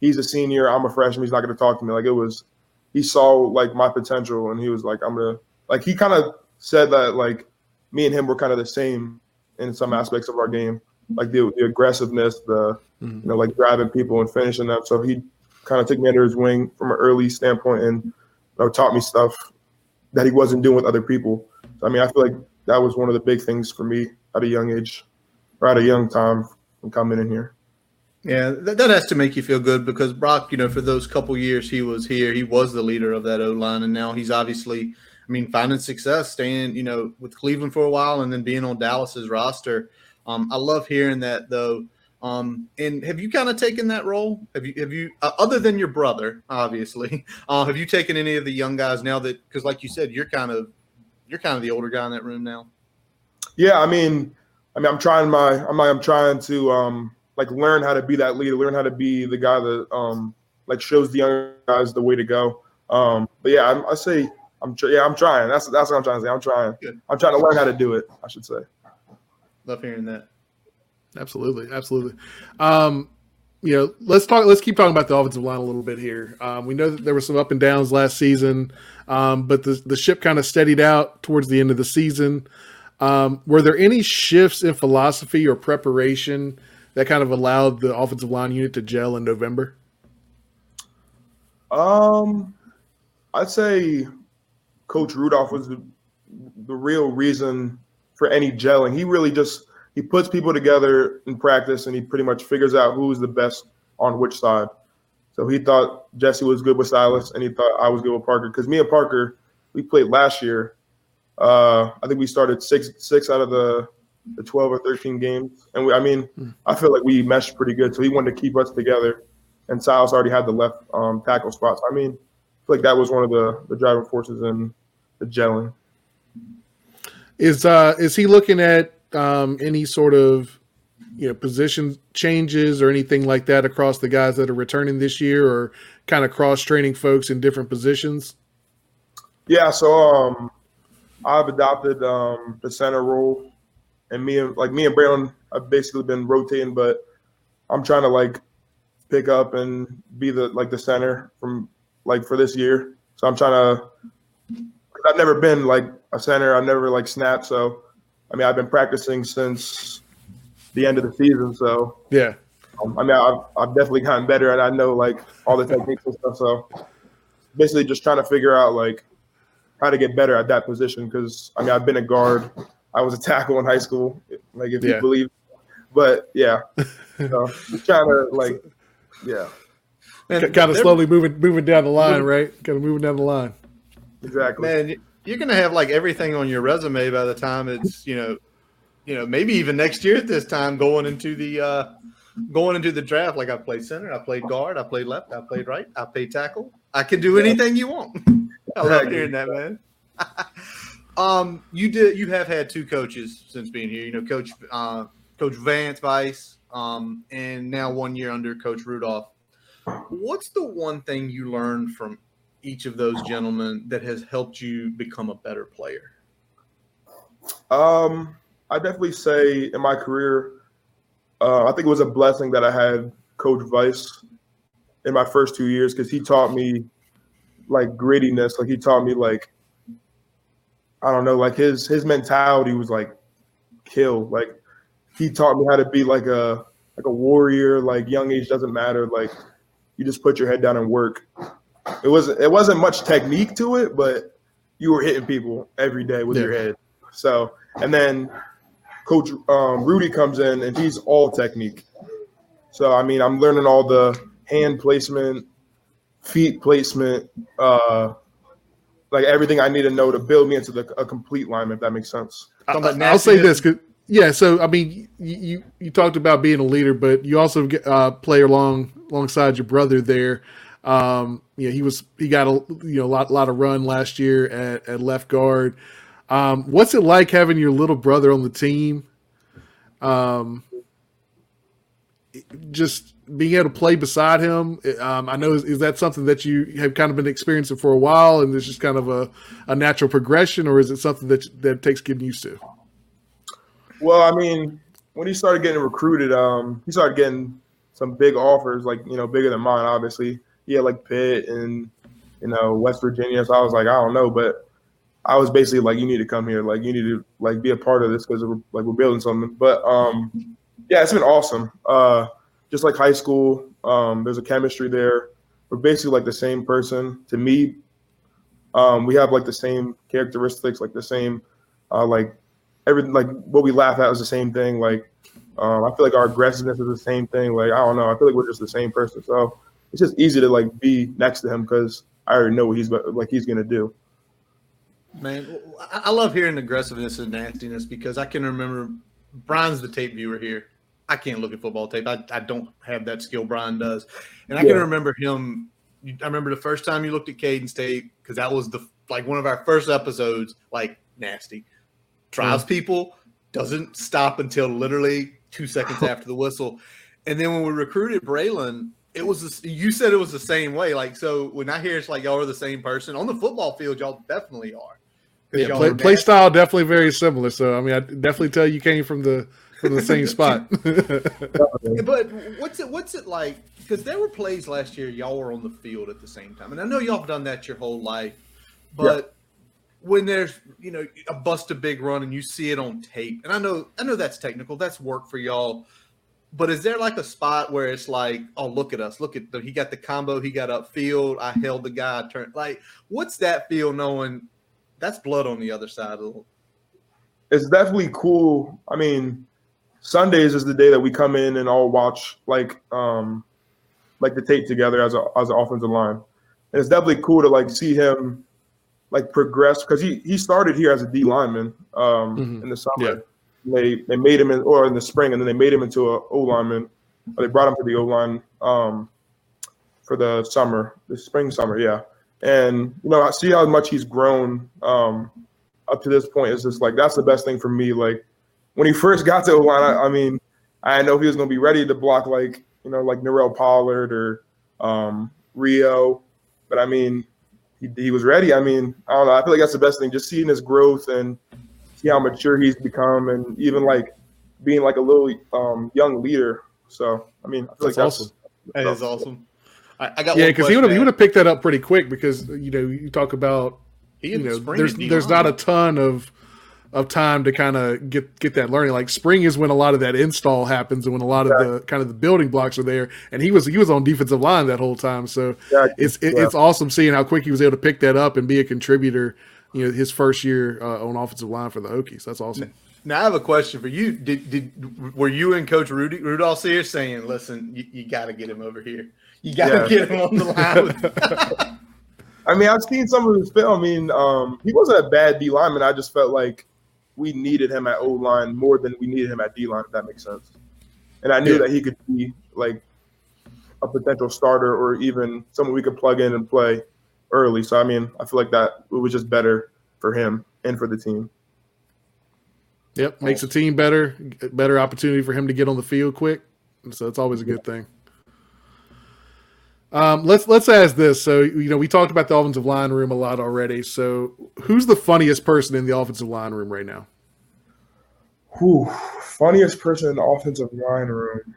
he's a senior, I'm a freshman, he's not gonna talk to me. Like it was he saw like my potential and he was like, I'm gonna like he kind of said that like me and him were kind of the same in some aspects of our game. Like the, the aggressiveness, the mm-hmm. you know, like driving people and finishing them. So he kind of took me under his wing from an early standpoint and know, taught me stuff that he wasn't doing with other people. So, I mean, I feel like that was one of the big things for me at a young age or at a young time from coming in here. Yeah, that, that has to make you feel good because Brock, you know, for those couple years he was here, he was the leader of that O line, and now he's obviously, I mean, finding success, staying, you know, with Cleveland for a while, and then being on Dallas's roster. Um, I love hearing that though um, and have you kind of taken that role? Have you have you uh, other than your brother, obviously, *laughs* uh, have you taken any of the young guys now that because like you said, you're kind of you're kind of the older guy in that room now. Yeah, I mean, I mean, I'm trying my I'm I'm trying to um like learn how to be that leader, learn how to be the guy that um like shows the young guys the way to go. Um, but yeah, I'm, I say I'm tr- yeah I'm trying. That's that's what I'm trying to say. I'm trying. Good. I'm trying to learn how to do it. I should say. Love hearing that. Absolutely, absolutely. Um, you know, let's talk. Let's keep talking about the offensive line a little bit here. Um, we know that there were some up and downs last season, um, but the the ship kind of steadied out towards the end of the season. Um, were there any shifts in philosophy or preparation that kind of allowed the offensive line unit to gel in November? Um, I'd say Coach Rudolph was the, the real reason for any gelling. He really just he puts people together in practice and he pretty much figures out who's the best on which side. So he thought Jesse was good with Silas and he thought I was good with Parker because me and Parker we played last year. Uh, I think we started six six out of the the 12 or 13 games. And we, I mean, I feel like we meshed pretty good. So he wanted to keep us together. And Silas already had the left um, tackle spots. I mean, I feel like that was one of the, the driving forces in the gelling. Is uh is he looking at um any sort of you know position changes or anything like that across the guys that are returning this year or kind of cross training folks in different positions? Yeah, so um I've adopted um the center role and me and like me and Braylon have basically been rotating, but I'm trying to like pick up and be the like the center from like for this year. So I'm trying to. I've never been like a center. I've never like snapped. So I mean, I've been practicing since the end of the season. So Yeah. um, I mean, I've, I've definitely gotten better, and I know like all the techniques and stuff. So basically, just trying to figure out like how to get better at that position. Because I mean, I've been a guard. I was a tackle in high school, like if Yeah. you believe. But yeah, *laughs* so just trying to like, yeah, Man, kind of slowly moving moving down the line, right? Kind of moving down the line. exactly. Man, you're gonna have like everything on your resume by the time it's you know, you know maybe even next year at this time going into the uh going into the draft. Like I played center, I played guard, I played left, I played right, I played tackle. I can do anything you want. *laughs* I love hearing that, man. *laughs* um, you did. You have had two coaches since being here. You know, Coach uh, Coach Vance Vice, um, and now one year under Coach Rudolph. What's the one thing you learned from each of those gentlemen that has helped you become a better player? Um, I definitely say in my career, uh, I think it was a blessing that I had Coach Vice in my first two years because he taught me like grittiness. Like he taught me like I don't know, like his his mentality was like kill. Like he taught me how to be like a like a warrior. Like young age doesn't matter. Like you just put your head down and work. It wasn't it wasn't much technique to it, but you were hitting people every day with your head. So and then Coach um, Rudy comes in and he's all technique. So I mean, I'm learning all the hand placement, feet placement, uh, like everything I need to know to build me into the, a complete lineman. If that makes sense. Talking about I'll say this, this, 'cause- yeah. So I mean, you, you you talked about being a leader, but you also uh, play along alongside your brother there. Um, you know, he was he got a you know a lot lot of run last year at, at left guard. Um, what's it like having your little brother on the team? Um, just being able to play beside him. Um, I know is, is that something that you have kind of been experiencing for a while, and it's just kind of a, a natural progression, or is it something that that takes getting used to? Well, I mean, when he started getting recruited, um, he started getting some big offers, like you know, bigger than mine. Obviously, he had like Pitt and you know West Virginia. So I was like, I don't know, but I was basically like, you need to come here, like you need to like be a part of this because we're like we're building something. But um, yeah, it's been awesome. Uh, just like high school, um, there's a chemistry there. We're basically like the same person to me. Um, we have like the same characteristics, like the same, uh, like everything, like what we laugh at is the same thing. Like, um, I feel like our aggressiveness is the same thing. Like, I don't know. I feel like we're just the same person. So it's just easy to like be next to him because I already know what he's like he's gonna do. Man, I love hearing aggressiveness and nastiness because I can remember Brian's the tape viewer here. I can't look at football tape. I, I don't have that skill Brian does. And I Yeah. can remember him. I remember the first time you looked at Kaden's tape because that was the like one of our first episodes, like nasty. Trials mm-hmm. people, doesn't stop until literally two seconds *laughs* after the whistle. And then when we recruited Braylon, it was you said it was the same way. Like so, when I hear it's like y'all are the same person on the football field, y'all definitely are. Yeah, play, are play style definitely very similar. So I mean, I definitely tell you came from the from the same *laughs* spot. *laughs* But what's it what's it like? Because there were plays last year y'all were on the field at the same time, and I know y'all have done that your whole life. But when there's you know a bust a big run and you see it on tape, and I know I know that's technical, that's work for y'all. But is there like a spot where it's like, oh look at us, look at the, he got the combo, he got upfield, I held the guy, I turned like, what's that feel knowing that's blood on the other side of the It's definitely cool. I mean, Sundays is the day that we come in and all watch like um like the tape together as a as an offensive line. And it's definitely cool to like see him like progress because he he started here as a D lineman um Mhm. in the summer. Yeah. They they made him in or in the spring, and then they made him into a O lineman. Or they brought him to the O line um, for the summer, the spring summer, yeah. And you know, I see how much he's grown um, up to this point. It's just like that's the best thing for me. Like when he first got to O line, I, I mean, I know he was going to be ready to block like you know like Norell Pollard or um, Rio, but I mean, he, he was ready. I mean, I don't know. I feel like that's the best thing. Just seeing his growth and see how mature he's become, and even like being like a little um, young leader. So I mean, I feel That's like that's awesome. That is awesome. I, I got Yeah, because he would have he would have picked that up pretty quick because you know you talk about He you in the know spring there's there's not a ton of of time to kind of get get that learning. Like spring is when a lot of that install happens and when a lot of the kind of the building blocks are there. And he was he was on defensive line that whole time, so Yeah, it's it, yeah. it's awesome seeing how quick he was able to pick that up and be a contributor. You know, his first year uh, on offensive line for the Hokies. That's awesome. Now I have a question for you. Did did were you and Coach Rudy Rudolph here saying, "Listen, you, you got to get him over here. You got to Yeah. get him on the line." *laughs* I mean, I've seen some of his film. I mean, um, he wasn't a bad D lineman. I just felt like we needed him at O line more than we needed him at D line. If that makes sense. And I knew Yeah. that he could be like a potential starter or even someone we could plug in and play early. So I mean, I feel like that it was just better for him and for the team. Yep, makes the team better, better opportunity for him to get on the field quick. So it's always a good thing. Um, let's let's ask this. So you know we talked about the offensive line room a lot already. So who's the funniest person in the offensive line room right now? Whew, funniest person in the offensive line room.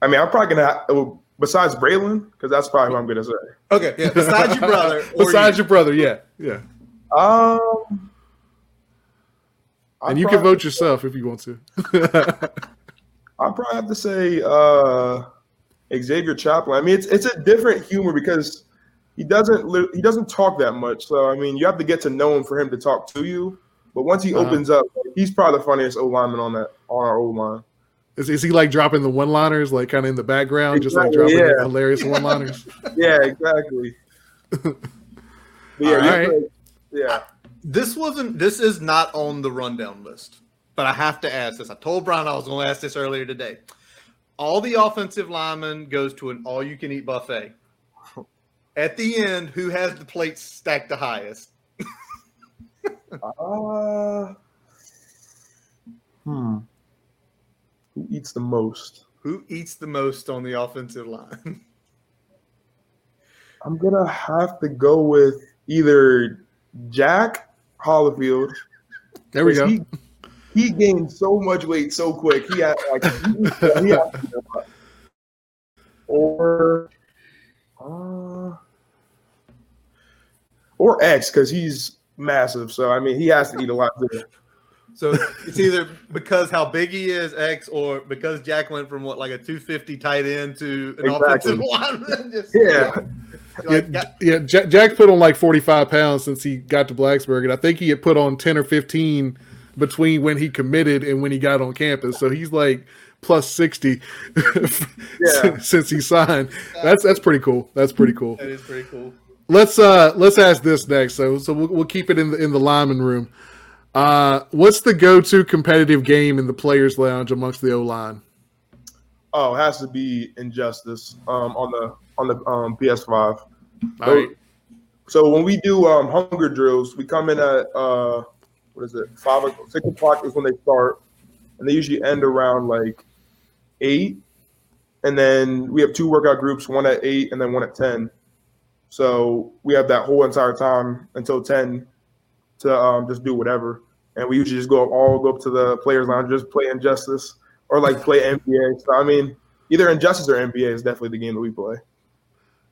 I mean, I'm probably gonna have, besides Braylon because that's probably what I'm gonna say. okay, yeah. Besides your brother, *laughs* Besides you. your brother, yeah, yeah. Um, I'd And you can vote yourself if you want to. *laughs* I'll probably have to say uh, Xavier Chaplin. I mean, it's it's a different humor because he doesn't li- he doesn't talk that much. So I mean, you have to get to know him for him to talk to you. But once he Uh-huh. opens up, he's probably the funniest O lineman on that on our O line. Is, is he like dropping the one liners, like kind of in the background, just like dropping yeah. hilarious one liners? *laughs* Yeah, exactly. *laughs* Yeah, All right. like- yeah. This wasn't. This is not on the rundown list, but I have to ask this. I told Brian I was going to ask this earlier today. All the offensive linemen goes to an all-you-can-eat buffet. At the end, who has the plates stacked the highest? *laughs* Uh, hmm. Who eats the most? Who eats the most on the offensive line? *laughs* I'm gonna have to go with either Jack Hollifield. There we go. He, he gained so much weight so quick. He had like he, he had, or uh, or X because he's massive. So I mean, he has to eat a lot too. So it's either because how big he is, X, or because Jack went from what like a 250 tight end to an Exactly. offensive *laughs* lineman. Just- Yeah, like, yeah, yeah Jack, Jack put on like 45 pounds since he got to Blacksburg, and I think he had put on 10 or 15 between when he committed and when he got on campus. So he's like plus 60 *laughs* Yeah. since he signed. That's that's pretty cool. That's pretty cool. that is pretty cool. Let's uh let's ask this next. So so we'll, we'll keep it in the in the lineman room. Uh, what's the go-to competitive game in the players' lounge amongst the O line? oh, it has to be Injustice um, on the on the um, PS5. All right. So when we do um, hunger drills, we come in at uh, what is it? Five o- six o'clock is when they start, and they usually end around like eight. And then we have two workout groups, one at eight and then one at ten. So we have that whole entire time until ten to um, just do whatever. And we usually just go up all go up to the players' lounge, just play Injustice or like play NBA. So I mean, either Injustice or NBA is definitely the game that we play.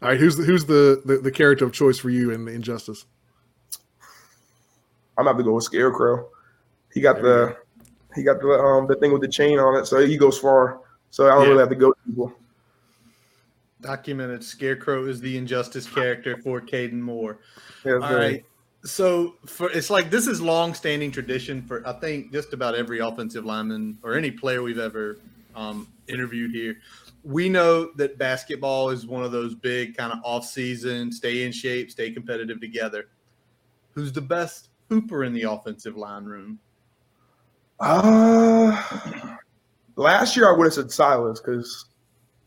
All right. Who's the, who's the, the the character of choice for you in the Injustice? I'm gonna have to go with Scarecrow. He got the he got the um the thing with the chain on it, so he goes far. So I don't Yeah. really have to go to people. Documented Scarecrow is the injustice character for Kaden Moore. Yeah, All right. So for it's like this is long-standing tradition for I think just about every offensive lineman or any player we've ever um, interviewed here. We know that basketball is one of those big kind of off-season, stay in shape, stay competitive together. Who's the best hooper in the offensive line room? Uh, last year I would have said Silas because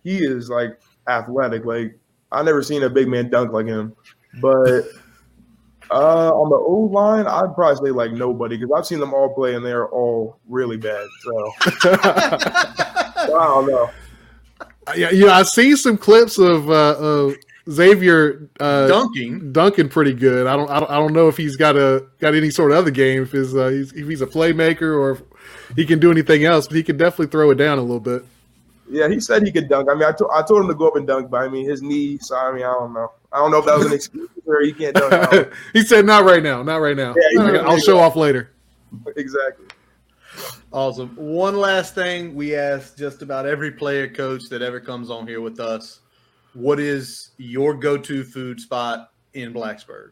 he is like athletic. Like I never seen a big man dunk like him. But uh, on the O line, I'd probably say like nobody because I've seen them all play and they're all really bad. So *laughs* I don't know. Yeah, yeah, I've seen some clips of uh, of Xavier uh, Dunking. dunking pretty good. I don't, I don't, I don't know if he's got a got any sort of other game. If he's, uh, he's if he's a playmaker or if he can do anything else, but he can definitely throw it down a little bit. Yeah, he said he could dunk. I mean, I, to- I told him to go up and dunk, but I mean, his knee. So I mean, I don't know. I don't know if that was an *laughs* excuse or he can't dunk. *laughs* I he said, "Not right now, not right now. Yeah, he- I'll show off later." exactly. Awesome. One last thing we ask just about every player coach that ever comes on here with us. What is your go-to food spot in Blacksburg?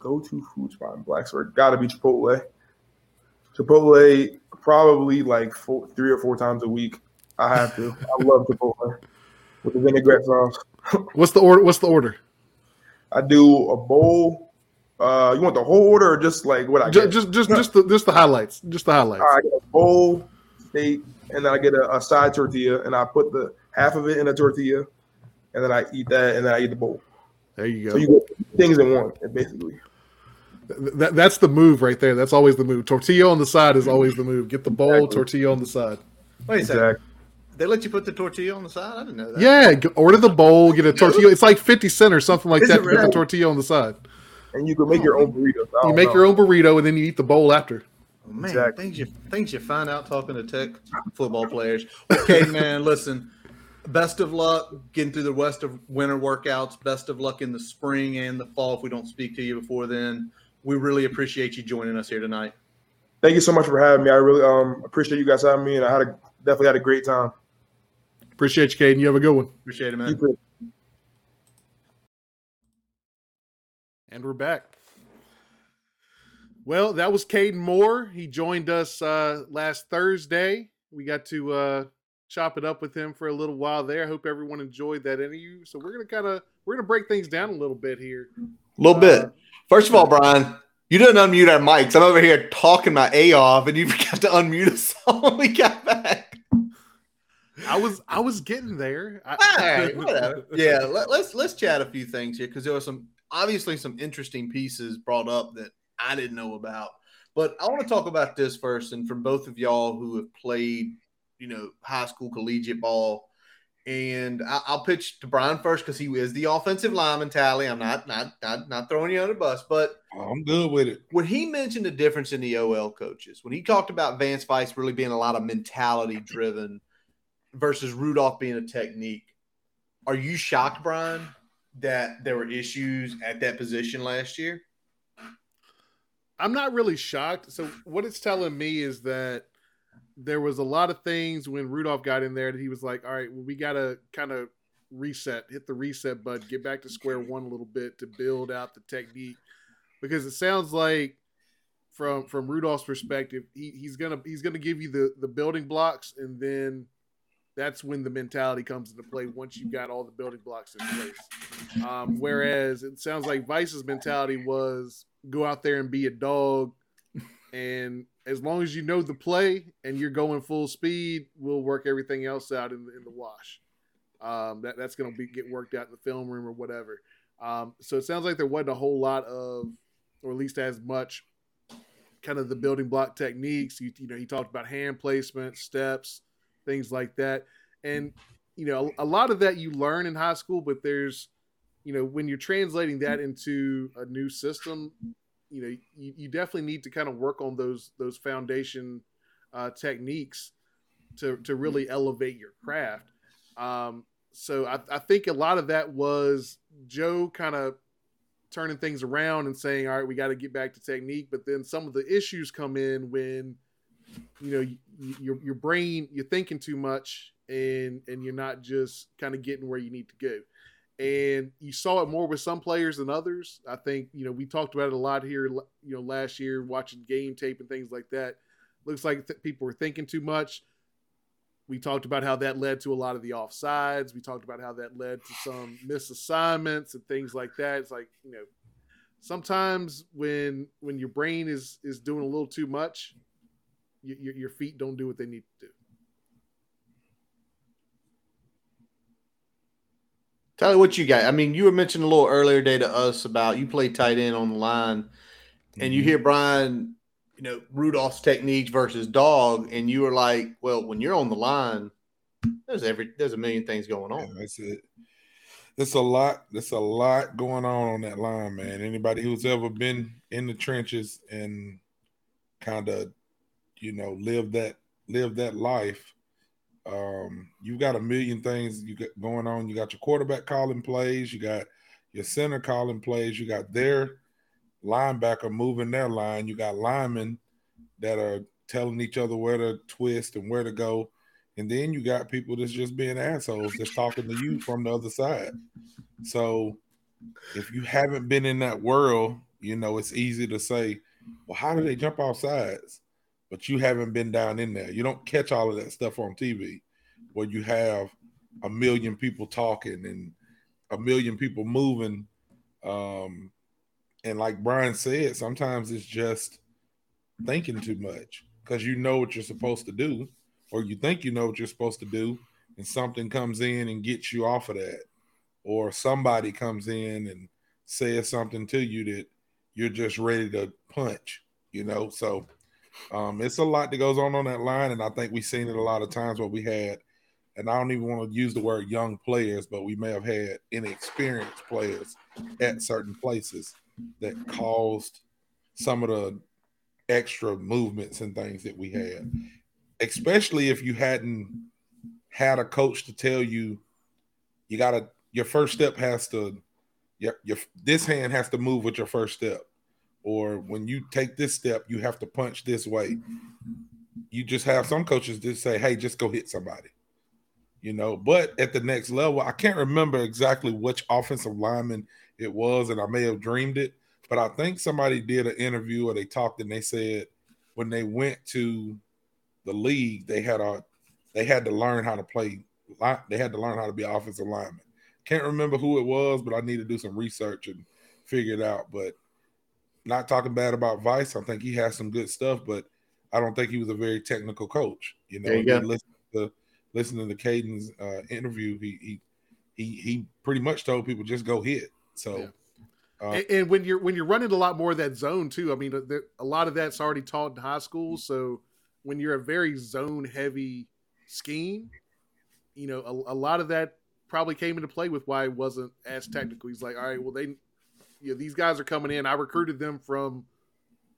Go to food spot in Blacksburg. Got to be Chipotle. Chipotle probably like four, three or four times a week. I have to. I love Chipotle with the vinaigrette sauce. What's the order? What's the order? I do a bowl. Uh, you want the whole order or just like what I Just, get? just, just, just the, just the highlights. Just the highlights. All right, I get a bowl steak, and then I get a, a side tortilla, and I put the half of it in a tortilla, and then I eat that, and then I eat the bowl. There you So go. you get things in one, basically. That, that's the move right there. That's always the move. Tortilla on the side is always the move. Get the bowl, Exactly. tortilla on the side. Wait a second. Exactly. They let you put the tortilla on the side? I didn't know that. Yeah, g- order the bowl, get a tortilla. It's like fifty cent or something like Is that. it to Get the tortilla on the side. And you can make your own burrito. You make know. your own burrito and then you eat the bowl after. Oh, man, Exactly. things you things you find out talking to tech football players. Okay, *laughs* man, listen. Best of luck getting through the rest of winter workouts. Best of luck in the spring and the fall. If we don't speak to you before then, we really appreciate you joining us here tonight. Thank you so much for having me. I really um appreciate you guys having me, and I had a definitely had a great time. Appreciate you, Kaden. You have a good one. Appreciate it, man. And we're back. Well, that was Kaden Moore. He joined us uh, last Thursday. We got to uh, chop it up with him for a little while there. I hope everyone enjoyed that interview. So we're gonna kind of we're gonna break things down a little bit here. A little Uh, bit. First of all, Brian, you didn't unmute our mics. I'm over here talking my A off, and you *laughs* forgot to unmute us all when we got back. I was I was getting there. All right, whatever. Yeah, let, let's let's chat a few things here because there were some obviously some interesting pieces brought up that I didn't know about. But I want to talk about this first, and from both of y'all who have played, you know, high school collegiate ball. And I, I'll pitch to Brian first because he is the offensive lineman Talley. I'm not not not not throwing you under the bus, but I'm good with it. when he mentioned the difference in the OL coaches, when he talked about Vance Vice really being a lot of mentality driven versus Rudolph being a technique, are you shocked, Brian, that there were issues at that position last year? I'm not really shocked. So what it's telling me is that there was a lot of things when Rudolph got in there that he was like, all right, well, we got to kind of reset, hit the reset button, get back to square one a little bit to build out the technique. Because it sounds like from from Rudolph's perspective, he, he's gonna he's gonna give you the the building blocks, and then that's when the mentality comes into play once you've got all the building blocks in place. Um, whereas it sounds like Vice's mentality was go out there and be a dog, and as long as you know the play and you're going full speed, we'll work everything else out in the, in the wash. Um, that that's going to be get worked out in the film room or whatever. Um, so it sounds like there wasn't a whole lot of, or at least as much, kind of the building block techniques. You, you know, he talked about hand placement, steps, things like that, and you know, a, lot of that you learn in high school, but there's, you know, when you're translating that into a new system, you know, you, you definitely need to kind of work on those those foundation uh, techniques to to really elevate your craft. Um, so I, I think a lot of that was Joe kind of turning things around and saying, "All right, we got to get back to technique." But then some of the issues come in when you know you, your your brain you're thinking too much and and you're not just kind of getting where you need to go. And you saw it more with some players than others. I think you know we talked about it a lot here. You know, last year watching game tape and things like that. Looks like th- people were thinking too much. We talked about how that led to a lot of the offsides. We talked about how that led to some misassignments and things like that. It's like you know, sometimes when when your brain is is doing a little too much, your, your feet don't do what they need to do. Tell me what you got. I mean, you were mentioning a little earlier day to us about you play tight end on the line, and you Mhm. hear Brian, you know, Rudolph's techniques versus dog, and you were like, well, when you're on the line, there's every there's a million things going Yeah, on. that's it. There's a lot. There's a lot going on on that line, man. Anybody who's ever been in the trenches and kind of, you know, live that live that life, um, you got a million things you got going on. You got your quarterback calling plays. You got your center calling plays. You got their linebacker moving their line. You got linemen that are telling each other where to twist and where to go. And then you got people that's just being assholes that's talking to you from the other side. So if you haven't been in that world, you know, it's easy to say, well, how do they jump off sides? But you haven't been down in there. You don't catch all of that stuff on TV where you have a million people talking and a million people moving. Um, and like Brian said, sometimes it's just thinking too much because you know what you're supposed to do, or you think you know what you're supposed to do, and something comes in and gets you off of that, or somebody comes in and says something to you that you're just ready to punch, you know. So um, it's a lot that goes on on that line, and I think we've seen it a lot of times where we had, and I don't even want to use the word young players, but we may have had inexperienced players at certain places that caused some of the extra movements and things that we had, especially if you hadn't had a coach to tell you you got to your first step has to your, your this hand has to move with your first step or when you take this step you have to punch this way you just have some coaches just say hey just go hit somebody you know? But at the next level i can't remember exactly which offensive lineman it was and i may have dreamed it but i think somebody did an interview or they talked and they said when they went to the league they had a they had to learn how to play they had to learn how to be offensive lineman. Can't remember who it was but i need to do some research and figure it out but not talking bad about vice i think he has some good stuff but i don't think he was a very technical coach you know There you if you listen to listening to Kaden's uh, interview, he, he he he pretty much told people just go hit. So Yeah. uh, and, and when you're when you're running a lot more of that zone too, I mean, there, a lot of that's already taught in high school. So when you're a very zone heavy scheme, you know, a, a lot of that probably came into play with why it wasn't as technical. He's like, all right, well, they, you know, these guys are coming in. I recruited them from,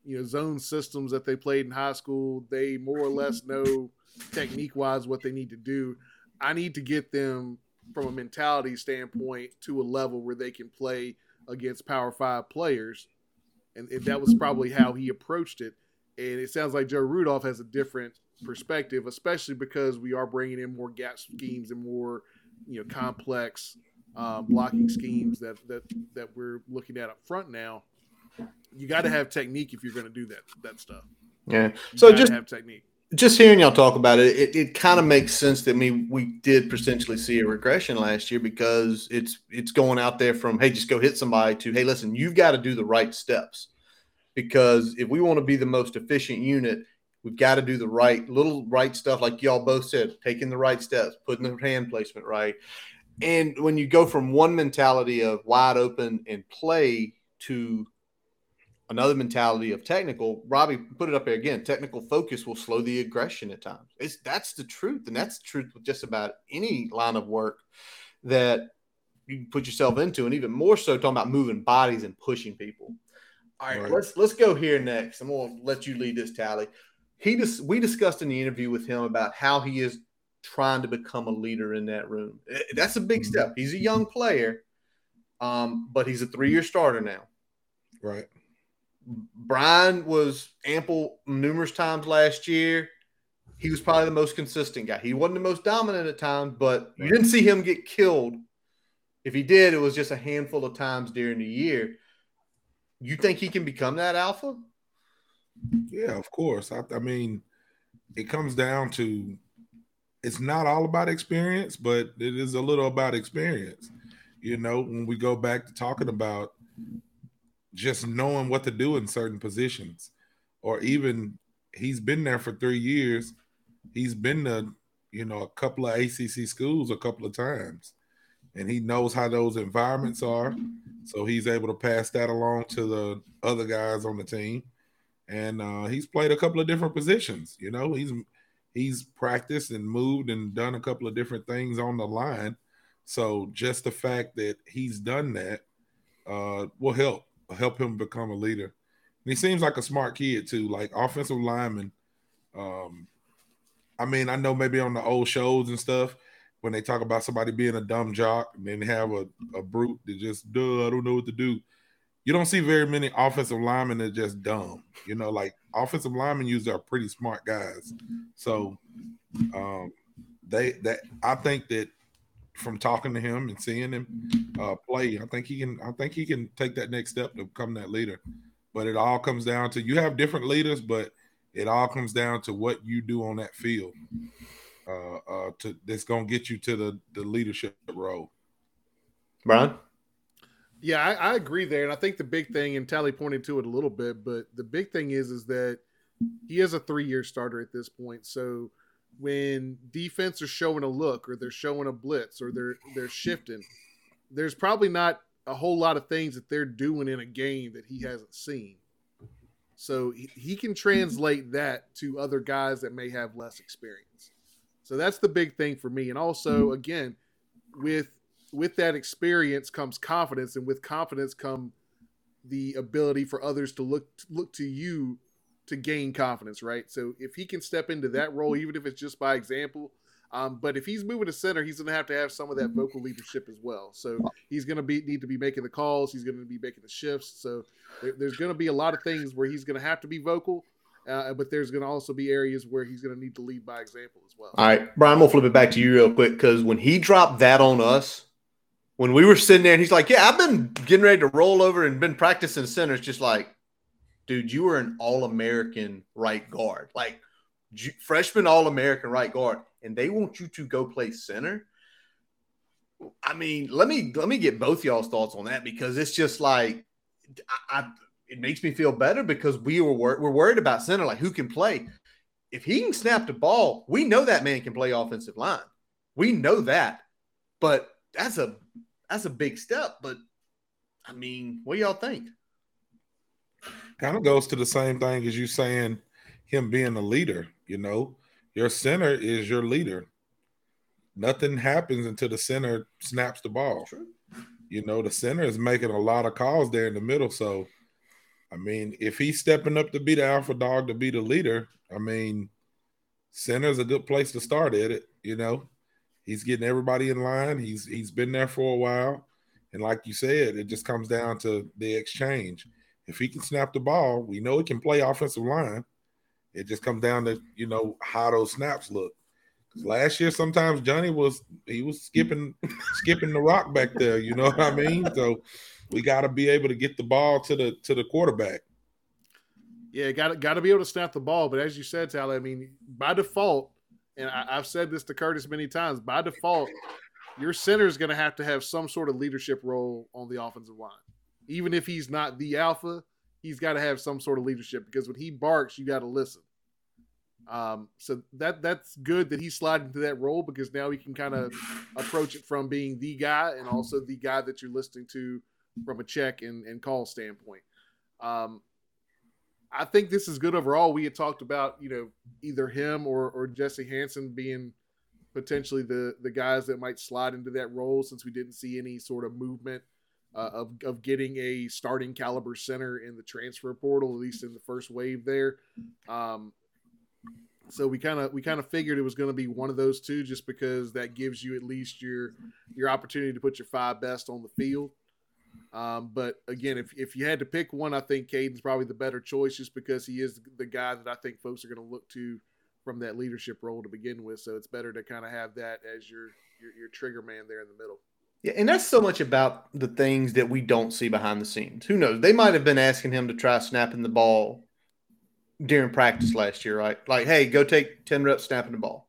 you know, zone systems that they played in high school. They more or less *laughs* know technique wise what they need to do. I need to get them from a mentality standpoint to a level where they can play against Power Five players, and, and that was probably how he approached it. And it sounds like Joe Rudolph has a different perspective, especially because we are bringing in more gap schemes and more, you know, complex uh, blocking schemes that that that we're looking at up front now. You got to have technique if you're going to do that that stuff. Yeah. So just have technique. just hearing y'all talk about it, it, it kind of makes sense to me we did potentially see a regression last year because it's it's going out there from hey just go hit somebody to hey listen you've got to do the right steps because if we want to be the most efficient unit we've got to do the right little right stuff like y'all both said taking the right steps putting the hand placement right and when you go from one mentality of wide open and play to another mentality of technical robbie put it up there again technical focus will slow the aggression at times. It's that's the truth and that's the truth with just about any line of work that you can put yourself into and even more so talking about moving bodies and pushing people. All right, Right. let's let's go here next. I'm going to let you lead this Talley. He just we discussed in the interview with him about how he is trying to become a leader in that room Eh, that's a big Mhm. step he's a young player um, but he's a three-year starter now right, Brian was ample numerous times last year. He was probably the most consistent guy. He wasn't the most dominant at times, but you didn't see him get killed. If he did, it was just a handful of times during the year. You think he can become that alpha? yeah, of course. I, I mean, it comes down to it's not all about experience, but it is a little about experience. You know, when we go back to talking about just knowing what to do in certain positions, or even he's been there for three years. He's been to, you know, a couple of ACC schools a couple of times, and he knows how those environments are. So he's able to pass that along to the other guys on the team. And uh, he's played a couple of different positions. You know, he's he's practiced and moved and done a couple of different things on the line. So just the fact that he's done that uh, will help help him become a leader. And he seems like a smart kid too, like offensive lineman. Um, I mean, I know maybe on the old shows and stuff when they talk about somebody being a dumb jock and then have a, a brute that just duh, I don't know what to do. You don't see very many offensive linemen that just dumb. You know, like offensive linemen usually are pretty smart guys. So um, they that I think that from talking to him and seeing him uh, play, I think he can. I think he can take that next step to become that leader. But it all comes down to you have different leaders, but it all comes down to what you do on that field. Uh, uh, to that's gonna get you to the the leadership role. Brian. Yeah, I, I, agree there, and I think the big thing, and Talley pointed to it a little bit, but the big thing is is that he is a three year starter at this point. So when defense are showing a look or they're showing a blitz or they're they're shifting, there's probably not a whole lot of things that they're doing in a game that he hasn't seen. So he, he can translate that to other guys that may have less experience. So that's the big thing for me. And also, again, with with that experience comes confidence, and with confidence come the ability for others to look look to you to gain confidence, right? So if he can step into that role, even if it's just by example, um, but if he's moving to center, he's going to have to have some of that vocal leadership as well. So he's going to be need to be making the calls. He's going to be making the shifts. So there, there's going to be a lot of things where he's going to have to be vocal, uh, but there's going to also be areas where he's going to need to lead by example as well. All right, Brian, we'll flip it back to you real quick because when he dropped that on us, when we were sitting there, and he's like, "Yeah, I've been getting ready to roll over and been practicing center." It's just like dude, you were an All American right guard, like freshman All American right guard, and they want you to go play center. I mean, let me let me get both y'all's thoughts on that because it's just like I, I it makes me feel better because we were we're worried about center, like who can play. If he can snap the ball, we know that man can play offensive line. We know that, but that's a that's a big step. But I mean, what do y'all think? kind of goes to the same thing as you saying him being a leader. You know, your center is your leader. Nothing happens until the center snaps the ball. True. You know, the center is making a lot of calls there in the middle. So, I mean, if he's stepping up to be the alpha dog, to be the leader, I mean, center is a good place to start at it. You know, he's getting everybody in line. He's he's been there for a while, and like you said, it just comes down to the exchange. If he can snap the ball, we know he can play offensive line. It just comes down to you know how those snaps look. Because Last year, sometimes Johnny was he was skipping *laughs* skipping the rock back there. You know what I mean? So we got to be able to get the ball to the to the quarterback. Yeah, got got to be able to snap the ball. But as you said, Talley, I mean, by default, and I, have said this to Curtis many times. By default, your center is going to have to have some sort of leadership role on the offensive line even if he's not the alpha, he's got to have some sort of leadership because when he barks, you got to listen. Um, so that that's good that he's sliding into that role because now he can kind of approach it from being the guy and also the guy that you're listening to from a check and, and call standpoint. Um, I think this is good overall. We had talked about you know either him or or Jesse Hansen being potentially the the guys that might slide into that role since we didn't see any sort of movement uh, of of getting a starting caliber center in the transfer portal, at least in the first wave there. Um, so we kind of we kind of figured it was going to be one of those two, just because that gives you at least your your opportunity to put your five best on the field. Um, but again, if if you had to pick one, I think Kaden's probably the better choice, just because he is the guy that I think folks are going to look to from that leadership role to begin with. So it's better to kind of have that as your, your your trigger man there in the middle. Yeah, and that's so much about the things that we don't see behind the scenes. Who knows? They might have been asking him to try snapping the ball during practice last year, right? Like, hey, go take 10 reps snapping the ball.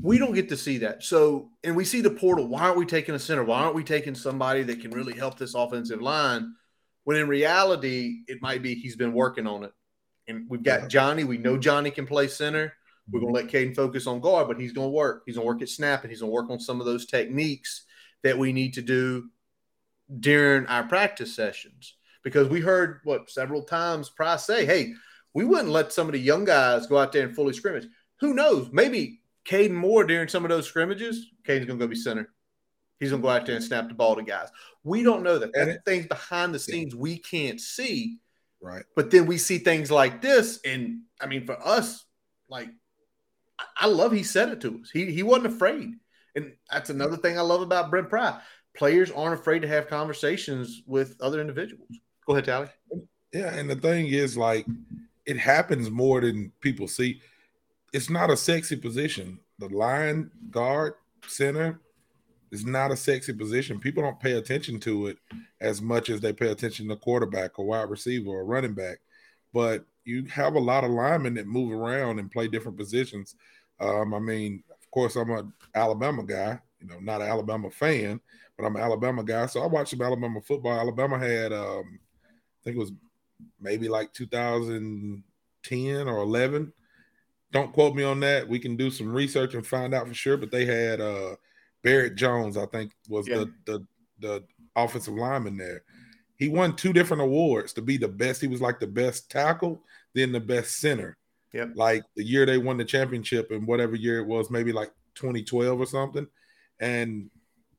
We don't get to see that. So, and we see the portal. Why aren't we taking a center? Why aren't we taking somebody that can really help this offensive line? When in reality, it might be he's been working on it And we've got Johnny. We know Johnny can play center. We're going to let Kaden focus on guard, but he's going to work. He's going to work at snap and He's going to work on some of those techniques that we need to do during our practice sessions. Because we heard what several times Pry say, hey, we wouldn't let some of the young guys go out there and fully scrimmage. Who knows? Maybe Kaden Moore during some of those scrimmages, Kaden's going to go be center. He's going to go out there and snap the ball to guys. We don't know that. That's things behind the scenes we can't see. Right. But then we see things like this. And I mean, for us, like, I love he said it to us. He, he wasn't afraid. And that's another thing I love about Brent Pry. Players aren't afraid to have conversations with other individuals. Go ahead, Talley. Yeah. And the thing is, like, it happens more than people see. It's not a sexy position. The line, guard, center, is not a sexy position. People don't pay attention to it as much as they pay attention to quarterback or wide receiver or running back. But you have a lot of linemen that move around and play different positions. Um, I mean, of course, I'm an Alabama guy, you know, not an Alabama fan, but I'm an Alabama guy. So I watched some Alabama football. Alabama had, um, I think it was maybe like 2010 or 11. Don't quote me on that. We can do some research and find out for sure. But they had uh, Barrett Jones, I think, was yeah. the, the the offensive lineman there. He won two different awards to be the best. He was like the best tackle, then the best center. Yep. Like the year they won the championship and whatever year it was, maybe like 2012 or something. And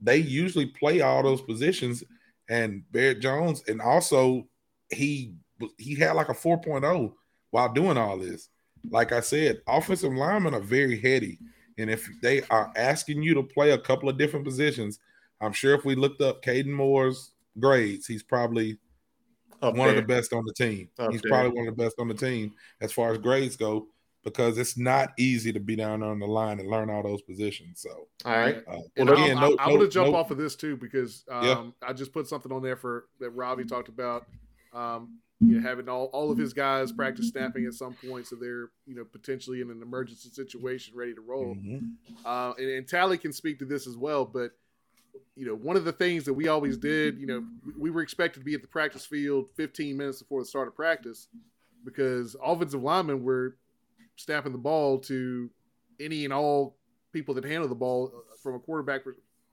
they usually play all those positions. And Barrett Jones, and also he he had like a 4.0 while doing all this. Like I said, offensive linemen are very heady. And if they are asking you to play a couple of different positions, I'm sure if we looked up Kaden Moore's grades, he's probably up one there. of the best on the team. Up he's there. probably one of the best on the team as far as grades go because it's not easy to be down on the line and learn all those positions. So, all right. Uh, and again, I, no, I, I want to jump no, off of this too because um, yeah. I just put something on there for that Robbie talked about. Um, you know, having all, all of his guys practice snapping at some point, so they're you know potentially in an emergency situation, ready to roll. Mm-hmm. Uh, and, and Talley can speak to this as well, but you know, one of the things that we always did, you know, we were expected to be at the practice field 15 minutes before the start of practice because offensive linemen were snapping the ball to any and all people that handle the ball uh, from a quarterback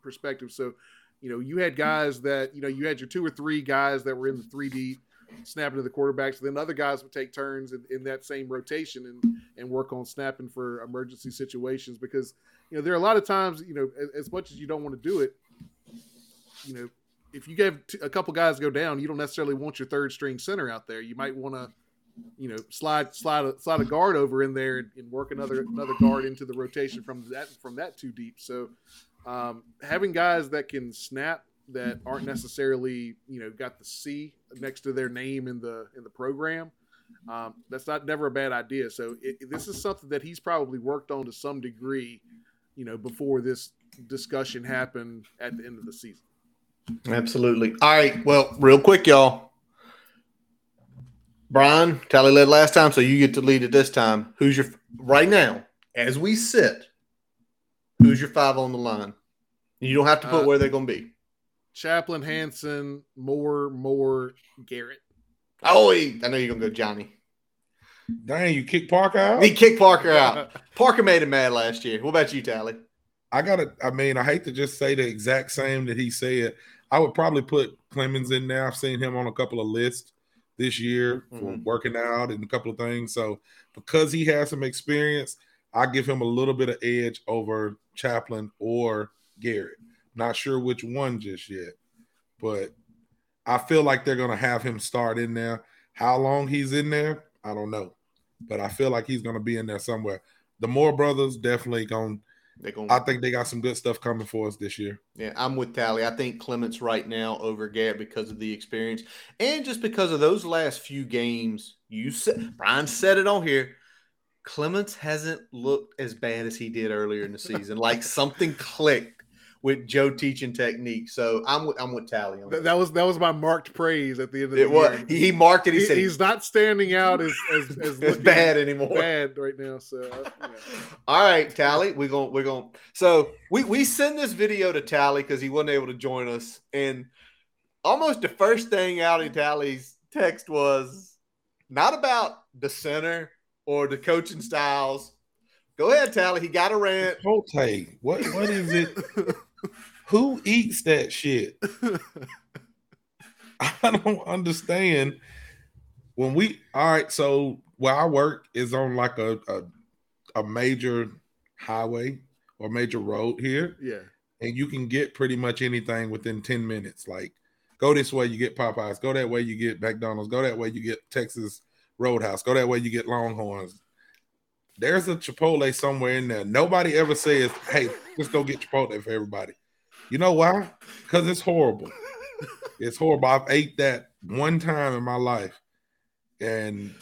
perspective. So, you know, you had guys that, you know, you had your two or three guys that were in the three deep snapping to the quarterbacks. Then other guys would take turns in, in, that same rotation and and work on snapping for emergency situations because you know there are a lot of times you know as, as much as you don't want to do it, you know if you have a couple guys go down, you don't necessarily want your third string center out there. You might want to you know slide slide a, slide a guard over in there and, and, work another another guard into the rotation from that from that too deep. So um, having guys that can snap that aren't necessarily you know got the C next to their name in the in the program. Um, that's not never a bad idea. So it, this is something that he's probably worked on to some degree, you know, before this discussion happened at the end of the season. Absolutely. All right. Well, real quick, y'all. Brian, Talley led last time, so you get to lead it this time. Who's your right now as we sit? Who's your five on the line? You don't have to put uh, where they're going to be. Chaplin, Hansen, Moore, Moore, Garrett. Oh, I know you're gonna go Johnny. Dang, you kicked Parker out. He kicked Parker out. Parker made him mad last year. What about you, Talley? I gotta. I mean, I hate to just say the exact same that he said. I would probably put Clements in there. I've seen him on a couple of lists this year for mm-hmm. working out and a couple of things. So because he has some experience, I give him a little bit of edge over Chaplin or Garrett. Not sure which one just yet, but I feel like they're going to have him start in there. How long he's in there, I don't know, but I feel like he's going to be in there somewhere. The Moore brothers definitely going. They going I think they got some good stuff coming for us this year. Yeah, I'm with Talley. I think Clements right now over Garrett because of the experience and just because of those last few games. You said Brian said it on here. Clements hasn't looked as bad as he did earlier in the season. like something clicked with Joe teaching technique. So I'm with, I'm with Talley. On that. that was that was my marked praise at the end of it the was, year. He marked it. He, he said he's not standing out as as, *laughs* as, as bad anymore. Bad right now. So uh, yeah. all right, Talley, we're gonna we're gonna So we we send this video to Talley because he wasn't able to join us, and almost the first thing out of Talley's text was not about the center or the coaching styles. Go ahead, Talley. He got a rant. Chipotle. What what is it? *laughs* *laughs* Who eats that shit? *laughs* I don't understand. When we all right, so where I work is on like a a, a major highway or major road here, Yeah. and you can get pretty much anything within 10 minutes. Like go this way, you get Popeyes, go that way, you get McDonald's, go that way, you get Texas Roadhouse, go that way, you get Longhorns. There's a Chipotle somewhere in there. Nobody ever says, Hey, let's go get Chipotle for everybody. You know why? Because it's horrible. it's horrible. I've ate that one time in my life and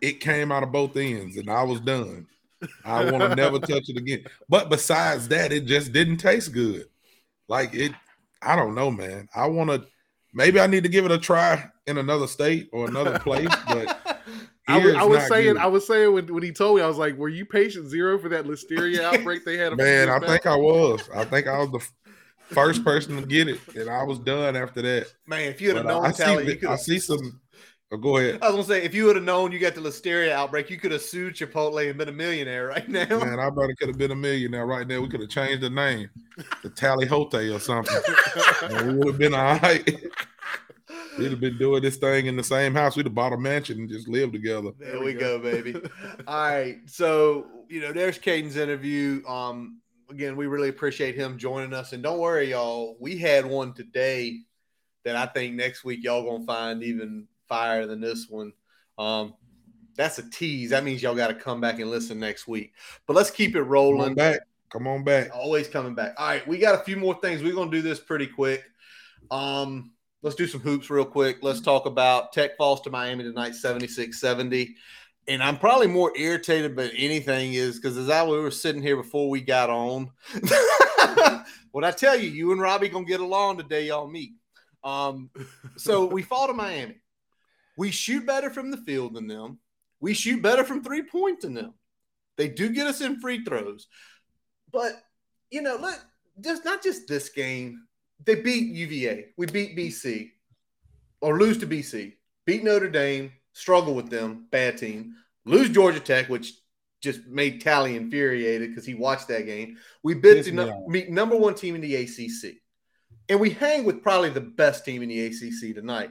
it came out of both ends and I was done. I want to never touch it again. But besides that, it just didn't taste good. Like it, I don't know, man. I want to maybe I need to give it a try in another state or another place, but *laughs* I was, I was saying, good. I was saying when, when he told me, I was like, "Were you patient zero for that listeria outbreak they had?" man, I back? think I was. I think I was the first person to get it, and I was done after that. Man, if you would have But known I Talley, you see, could I see some. Oh, go ahead, I was gonna say, if you would have known you got the listeria outbreak, you could have sued Chipotle and been a millionaire right now. man. I better could have been a millionaire right now. We could have changed the name to Tally Hote or something. *laughs* and we would have been all right. We'd have been doing this thing in the same house. We'd have bought a mansion and just lived together. There we go, baby. *laughs* All right. So, you know, there's Kaden's interview. Um, again, we really appreciate him joining us. And don't worry, y'all. We had one today that I think next week y'all gonna find even fire than this one. Um, that's a tease. That means y'all got to come back and listen next week. But let's keep it Come on rolling. back. Come on back. Always coming back. All right, we got a few more things. We're gonna do this pretty quick. Um, let's do some hoops real quick. Let's talk about Tech falls to Miami tonight, 76-70. And I'm probably more irritated than anything is because as I we were sitting here before we got on. *laughs* when I tell you, you and Robbie gonna get along today, y'all meet. Um, so we *laughs* fall to Miami. We shoot better from the field than them. We shoot better from three point than them. They do get us in free throws. But you know, look, just not just this game. They beat UVA. We beat BC, or lose to BC. Beat Notre Dame. Struggle with them. Bad team. Lose Georgia Tech, which just made Tally infuriated because he watched that game. We beat Pissed the me meet number one team in the ACC, and we hang with probably the best team in the ACC tonight.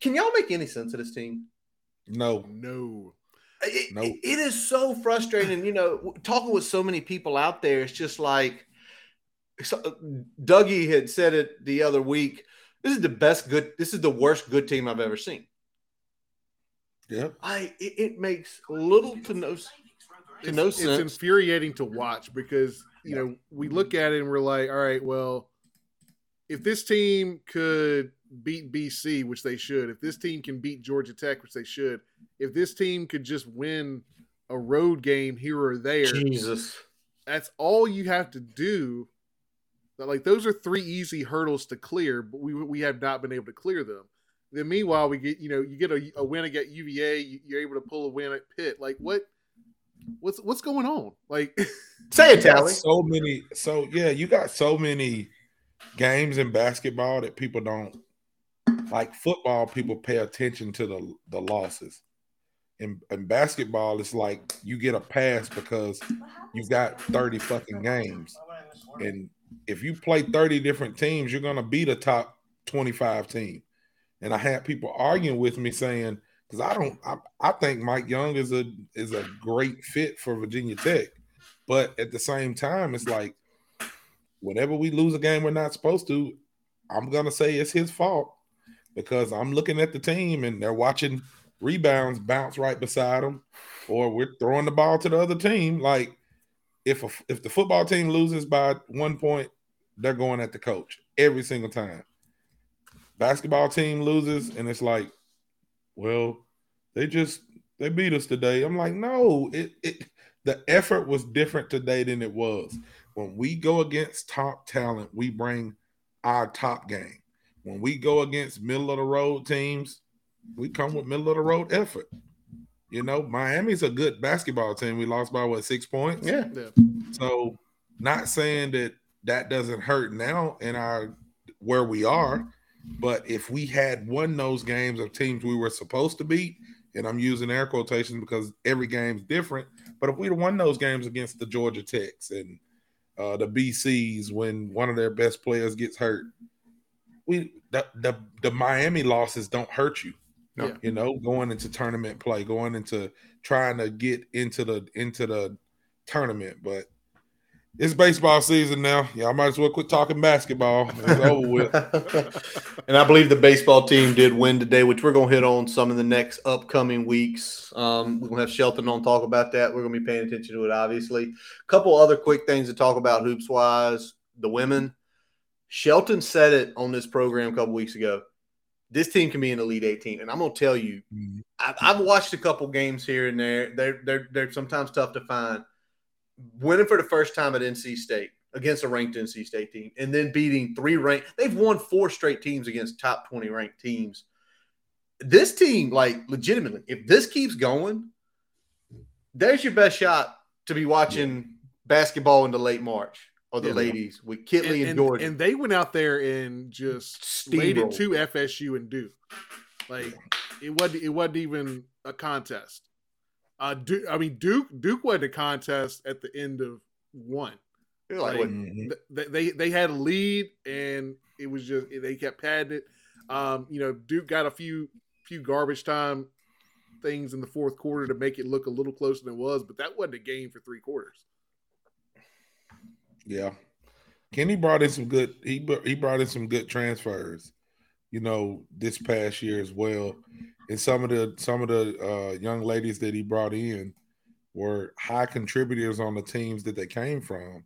Can y'all make any sense of this team? No, no. It, Nope. it is so frustrating. You know, talking with so many people out there, it's just like so, Uh, Dougie had said it the other week. This is the best good. This is the worst good team I've ever seen. yeah, I it, it makes little to no to It's, no it's sense. infuriating to watch because you know we look at it and we're like, all right, well, if this team could beat BC, which they should, if this team can beat Georgia Tech, which they should, if this team could just win a road game here or there, Jesus, that's all you have to do. Like those are three easy hurdles to clear, but we we have not been able to clear them. Then meanwhile, we get you know you get a, a win against UVA, you- you're able to pull a win at Pitt. Like what? What's what's going on? Like *laughs* say it, You Talley. so many. So yeah, you got so many games in basketball that people don't like. Football, people pay attention to the the losses. In, in basketball, it's like you get a pass because you've got thirty fucking games, and if you play thirty different teams, you're gonna beat a top twenty five team. And I had people arguing with me saying, because I don't, I, I think Mike Young is a is a great fit for Virginia Tech. But at the same time, it's like whenever we lose a game we're not supposed to, I'm gonna say it's his fault because I'm looking at the team and they're watching rebounds bounce right beside them, or we're throwing the ball to the other team. Like if a, if the football team loses by one point, they're going at the coach every single time. Basketball team loses and it's like, well, they just they beat us today. I'm like, no, it it the effort was different today than it was. When we go against top talent, we bring our top game. When we go against middle of the road teams, we come with middle of the road effort. You know, Miami's a good basketball team. We lost by what six points. Yeah, yeah. So, not saying that that doesn't hurt now in our where we are, but if we had won those games of teams we were supposed to beat and I'm using air quotations because every game's different. But if we'd have won those games against the Georgia Techs and uh, the BCs when one of their best players gets hurt, we the the, the Miami losses don't hurt you. Yeah. You know, going into tournament play, going into trying to get into the into the tournament, but it's baseball season now. Y'all might as well quit talking basketball. It's over with. *laughs* and I believe the baseball team did win today, which we're going to hit on some in the next upcoming weeks. Um, we're going to have Shelton on talk about that. We're going to be paying attention to it, obviously. A couple other quick things to talk about hoops wise. The women. Shelton said it on this program a couple weeks ago. This team can be an Elite 18. And I'm going to tell you, Mhm. I, I've watched a couple games here and there. They're, they're, they're sometimes tough to find. Winning for the first time at NC State against a ranked NC State team, and then beating three ranked. They've won four straight teams against top 20 ranked teams. This team, like legitimately, if this keeps going, there's your best shot to be watching basketball in the late March or the Yeah. ladies with Kitley and, and, Jordan. and they went out there and just laid it to FSU and Duke. Like it wasn't it wasn't even a contest. Uh, Duke, I mean Duke Duke wasn't a contest at the end of one. They're like, like, what, Mhm. Th- They they had a lead and it was just they kept padding it. Um, you know Duke got a few few garbage time things in the fourth quarter to make it look a little closer than it was, but that wasn't a game for three quarters. Yeah, Kenny brought in some good. He he brought in some good transfers. You know, this past year as well, and some of the some of the uh, young ladies that he brought in were high contributors on the teams that they came from.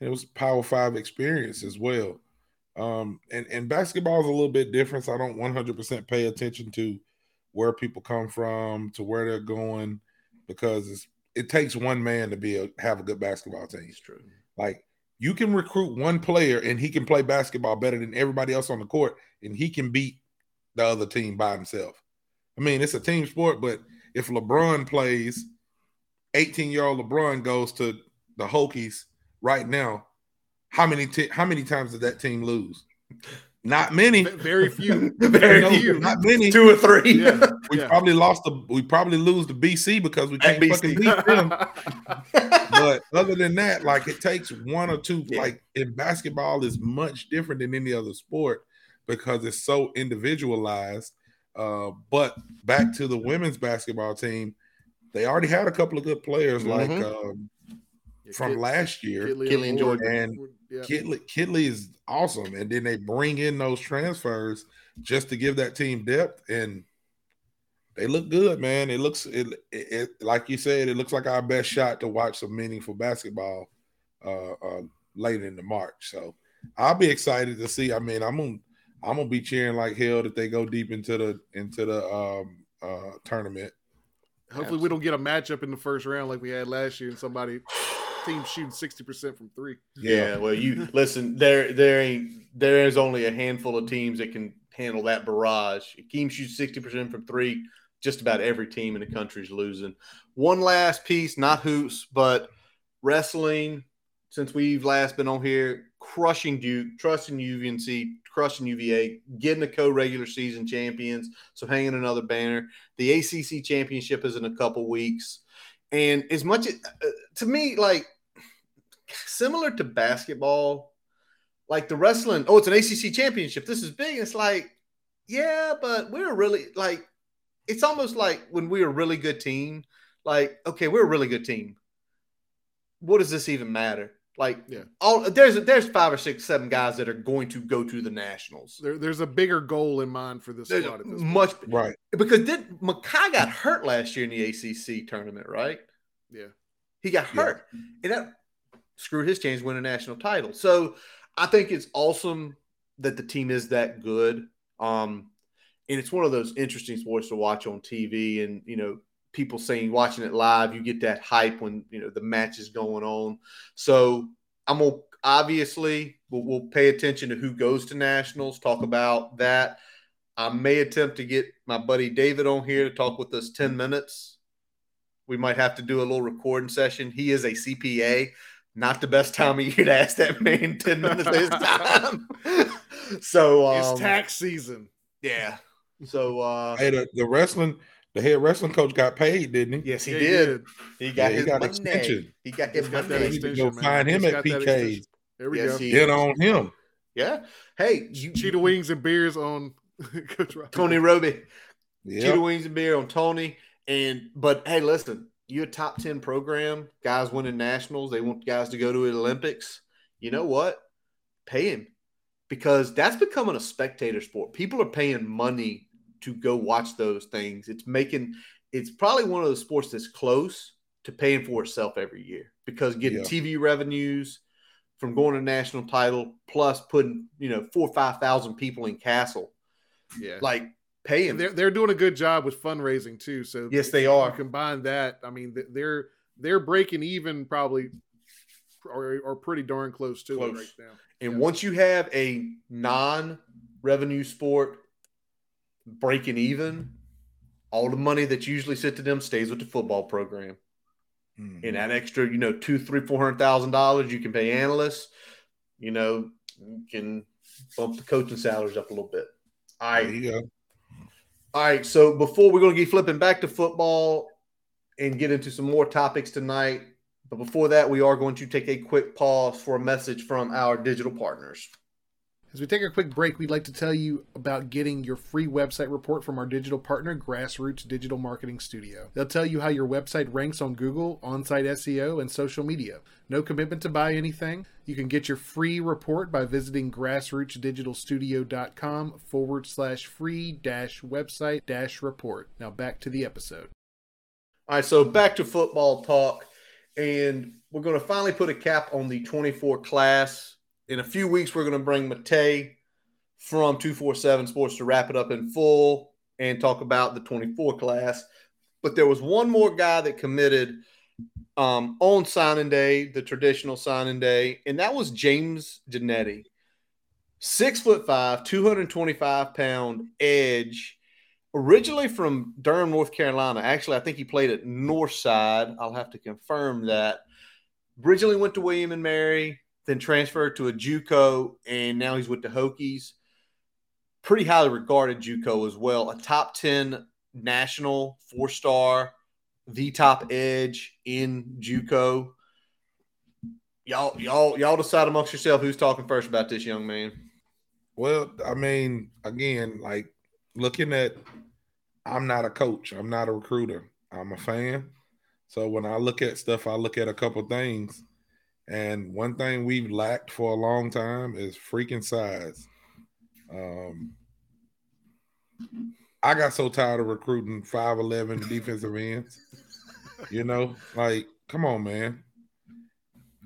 It was Power Five experience as well. Um, and and basketball is a little bit different. So I don't 100% pay attention to where people come from, to where they're going, because it's, it takes one man to be a have a good basketball team. it's true. Like you can recruit one player and he can play basketball better than everybody else on the court, and he can beat the other team by himself. I mean, it's a team sport, but if LeBron plays, 18 year old LeBron goes to the Hokies right now, how many t- how many times did that team lose? Not many. V- Very few. *laughs* *laughs* Very No, few. Not many. Two or three. Yeah. *laughs* We Yeah. probably lost the. We probably lose the BC because we can't fucking beat them. but other than that, like it takes one or two. Yeah. Like in basketball, is much different than any other sport because it's so individualized. Uh, but back to the women's basketball team, they already had a couple of good players like Mhm. um, from Kid- last year. Kitley Kitley and Jordan. And yeah. Kitley, Kitley is awesome, and then they bring in those transfers just to give that team depth, and they look good, man. It looks it, it, it like you said, it looks like our best shot to watch some meaningful basketball uh, uh late in the March. So I'll be excited to see. I mean, I'm gonna I'm gonna be cheering like hell that they go deep into the into the um uh tournament. Hopefully, we don't get a matchup in the first round like we had last year, and somebody team shooting sixty percent from three. Yeah, well, you listen. There, there ain't. There is only a handful of teams that can handle that barrage. Akeem shoots sixty percent from three. Just about every team in the country is losing. One last piece, not hoops, but wrestling. Since we've last been on here, crushing Duke, trusting UVNC, crushing UVA, getting the co-regular season champions. So hanging another banner. The ACC championship is in a couple weeks, and as much as, uh, to me, like similar to basketball, like the wrestling. Oh, it's an ACC championship. This is big. It's like, yeah, but we're really like, it's almost like when we're a really good team. Like, okay, we're a really good team. What does this even matter? Like, Yeah. all there's there's five or six, seven guys that are going to go to the nationals. There, there's a bigger goal in mind for this There's squad. At this point. much Right. because did Mekhi got hurt last year in the ACC tournament, right? Yeah. He got Yeah. hurt, and that screwed his chance win a national title. So I think it's awesome that the team is that good. Um, and it's one of those interesting sports to watch on TV, and you know, people saying watching it live, you get that hype when you know the match is going on. So I'm gonna obviously we'll, we'll pay attention to who goes to nationals, talk about that. I may attempt to get my buddy David on here to talk with us 10 minutes. We might have to do a little recording session. He is a CPA. Not the best time of year to ask that man 10 *laughs* minutes this time. *laughs* so um, it's tax season. yeah. So uh Hey, the, the wrestling, the head wrestling coach got paid, didn't he? Yes, he Yeah, did. He got Yeah, he got money. extension. He got He's his got that money. You extension, go man. find him He's at got that PK's. There we Yes, go. Get on him. Yeah. Hey, you, Cheetah wings and beers on *laughs* Coach Tony Robie. Yeah. Cheetah wings and beer on Tony. And but hey, listen, you a top ten program, guys winning nationals. They want guys to go to the Olympics. You know what? Pay him because that's becoming a spectator sport. People are paying money to go watch those things. It's making it's probably one of the sports that's close to paying for itself every year because getting Yeah. TV revenues from going to national title plus putting you know four or five thousand people in Cassell Yeah. like pay him. they're they're doing a good job with fundraising too. So Yes, they are. combine that. I mean, they're they're breaking even probably, or, or pretty darn close to it right now. And Yeah. once you have a non-revenue sport breaking even, all the money that's usually sent to them stays with the football program. Mhm. And that extra, you know, two, three, four hundred thousand dollars you can pay analysts. You know, you can bump the coaching salaries up a little bit. All There right. you go. All right. So before we're going to get flipping back to football and get into some more topics tonight, but before that, we are going to take a quick pause for a message from our digital partners. As we take a quick break, we'd like to tell you about getting your free website report from our digital partner, Grassroots Digital Marketing Studio. They'll tell you how your website ranks on Google, on site SEO, and social media. No commitment to buy anything. You can get your free report by visiting grassrootsdigitalstudio.com forward slash free dash website dash report. Now back to the episode. All right, so back to football talk, and we're going to finally put a cap on the 24 class. In a few weeks, we're going to bring Matei from 247 Sports to wrap it up in full and talk about the 24 class. But there was one more guy that committed um, on signing day, the traditional signing day, and that was James Genetti. Six foot five, 225 pound edge originally from Durham, North Carolina. Actually, I think he played at Northside. I'll have to confirm that. Originally went to William and Mary, then transferred to a JUCO, and now he's with the Hokies. Pretty highly regarded JUCO as well. A top ten national four star, the top edge in JUCO. Y'all, y'all, y'all decide amongst yourself who's talking first about this young man. Well, I mean, again, like looking at, I'm not a coach. I'm not a recruiter. I'm a fan. So when I look at stuff, I look at a couple things. And one thing we've lacked for a long time is freaking size. Um, I got so tired of recruiting 5'11 defensive ends. You know, like, come on, man.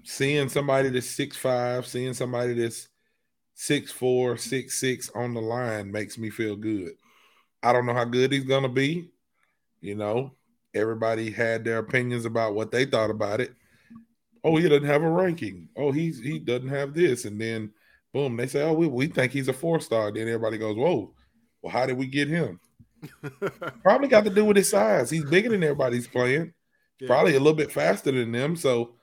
Seeing somebody that's six five, seeing somebody that's six four, six six on the line makes me feel good. I don't know how good he's gonna be. You know, everybody had their opinions about what they thought about it. Oh, he doesn't have a ranking. Oh, he's he doesn't have this, and then boom, they say, oh, we, we think he's a four star. Then everybody goes, whoa, well, how did we get him? *laughs* Probably got to do with his size. He's bigger than everybody's playing. Yeah. Probably a little bit faster than them. So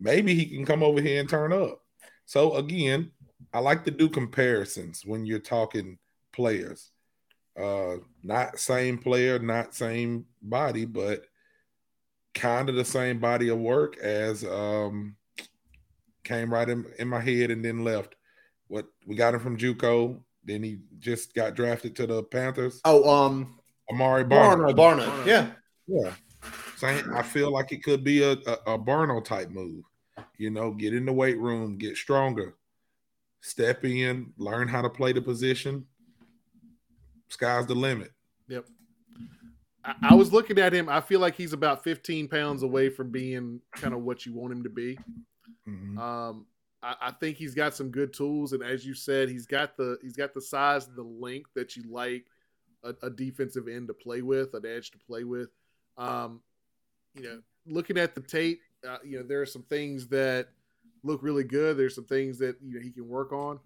maybe he can come over here and turn up. So again, I like to do comparisons when you're talking players. Uh not same player, not same body, but kind of the same body of work as um came right in, in my head and then left. What we got him from JUCO, then he just got drafted to the Panthers. Oh, um, Amare. Barno, Barno, yeah. Yeah. Saying I feel like it could be a, a, a Barno type move. You know, get in the weight room, get stronger, step in, learn how to play the position. Sky's the limit. Yep. I, I was looking at him. I feel like he's about 15 pounds away from being kind of what you want him to be. Mhm. Um, I, I think he's got some good tools, and as you said, he's got the he's got the size, and the length that you like a, a defensive end to play with, an edge to play with. Um, you know, looking at the tape, uh, you know, there are some things that look really good. There's some things that you know he can work on.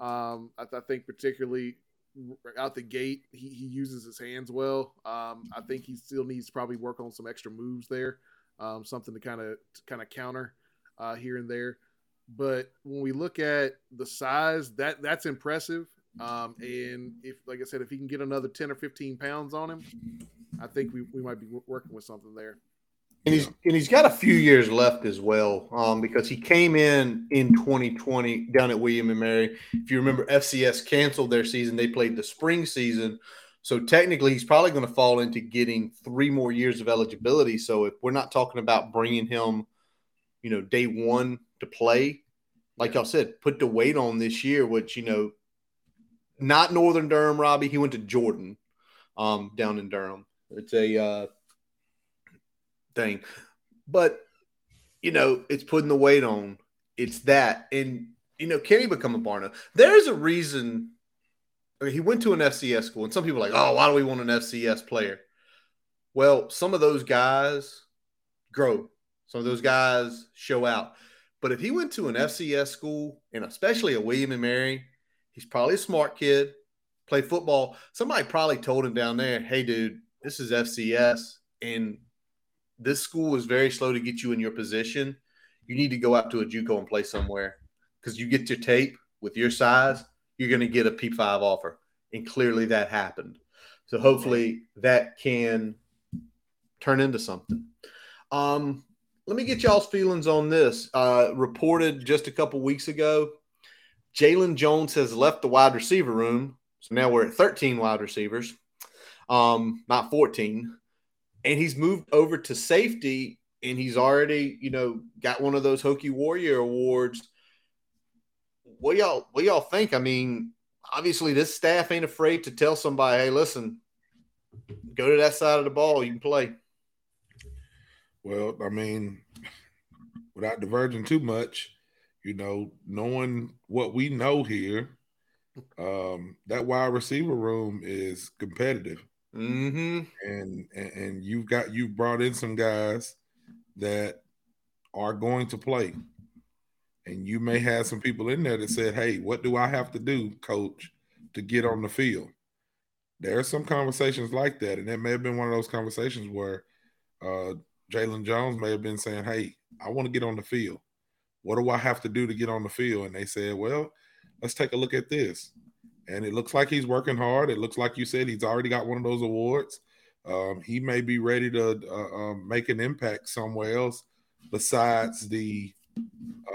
Um, I, I think particularly out the gate, he, he uses his hands well. Um, I think he still needs to probably work on some extra moves there, um, something to kind of kind of counter uh, here and there. But when we look at the size, that that's impressive. Um, and if, like I said, if he can get another ten or fifteen pounds on him, I think we, we might be working with something there. And he's and he's got a few years left as well, um, because he came in in 2020 down at William and Mary. If you remember, FCS canceled their season; they played the spring season, so technically he's probably going to fall into getting three more years of eligibility. So if we're not talking about bringing him, you know, day one to play, like y'all said, put the weight on this year, which you know, not Northern Durham, Robbie. He went to Jordan, um, down in Durham. It's a uh, thing. But you know, it's putting the weight on. It's that, and you know, can he become a Barno? There's a reason. I mean, he went to an FCS school, and some people are like, "Oh, why do we want an FCS player?" Well, some of those guys grow. Some of those guys show out. But if he went to an FCS school, and especially a William and Mary, he's probably a smart kid. Play football. Somebody probably told him down there, "Hey, dude, this is FCS, and this school is very slow to get you in your position. You need to go out to a JUCO and play somewhere because you get your tape with your size, you're going to get a P5 offer. And clearly that happened. So hopefully that can turn into something. Um, let me get y'all's feelings on this. Uh, reported just a couple weeks ago, Jalen Jones has left the wide receiver room. So now we're at 13 wide receivers, um, not 14 and he's moved over to safety and he's already, you know, got one of those Hokie Warrior awards. What y'all what y'all think? I mean, obviously this staff ain't afraid to tell somebody, hey, listen, go to that side of the ball, you can play. Well, I mean, without diverging too much, you know, knowing what we know here, um, that wide receiver room is competitive. Mm-hmm. And, and and you've got you've brought in some guys that are going to play. And you may have some people in there that said, Hey, what do I have to do, coach, to get on the field? There are some conversations like that. And that may have been one of those conversations where uh, Jalen Jones may have been saying, Hey, I want to get on the field. What do I have to do to get on the field? And they said, Well, let's take a look at this and it looks like he's working hard. It looks like you said he's already got one of those awards. Um, he may be ready to uh, um, make an impact somewhere else besides the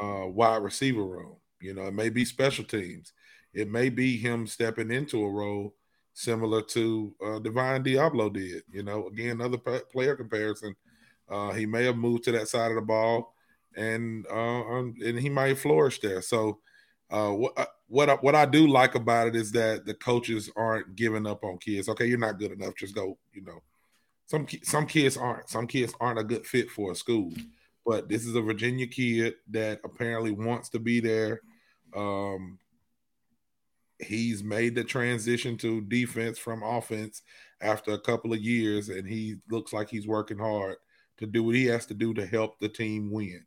uh, wide receiver room. You know, it may be special teams. It may be him stepping into a role similar to uh, Divine Deablo did. You know, again, another player comparison. Uh, he may have moved to that side of the ball, and uh, um, and he might flourish there. So uh, what uh, what what I do like about it is that the coaches aren't giving up on kids. Okay, you're not good enough. Just go. You know, some some kids aren't. Some kids aren't a good fit for a school. But this is a Virginia kid that apparently wants to be there. Um, he's made the transition to defense from offense after a couple of years, and he looks like he's working hard to do what he has to do to help the team win.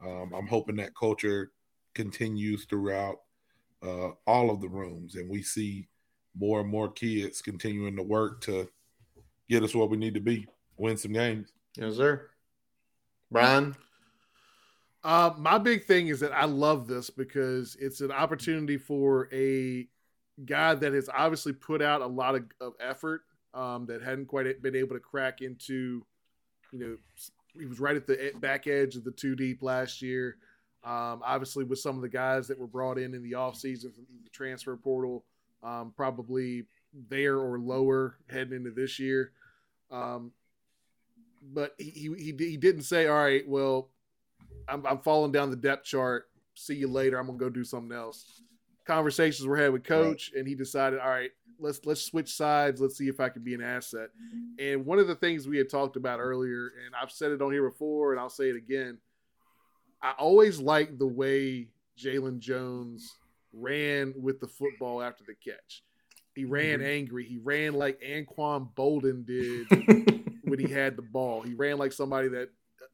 Um, I'm hoping that culture continues throughout uh, all of the rooms, and we see more and more kids continuing to work to get us where we need to be, win some games. Yes, sir. Brian. Uh, my big thing is that I love this because it's an opportunity for a guy that has obviously put out a lot of, of effort um, that hadn't quite been able to crack into, you know, he was right at the back edge of the two deep last year. Um, obviously, with some of the guys that were brought in in the offseason from the transfer portal, um, probably there or lower heading into this year. Um, but he, he, he didn't say, all right, well, I'm, I'm falling down the depth chart. See you later. I'm gonna go do something else. Conversations were had with coach, right. and he decided, all right, let's let's switch sides. Let's see if I can be an asset. And one of the things we had talked about earlier, and I've said it on here before, and I'll say it again I always liked the way Jalen Jones ran with the football after the catch. He ran mm-hmm. angry. He ran like Anquan Boldin did *laughs* when he had the ball. He ran like somebody that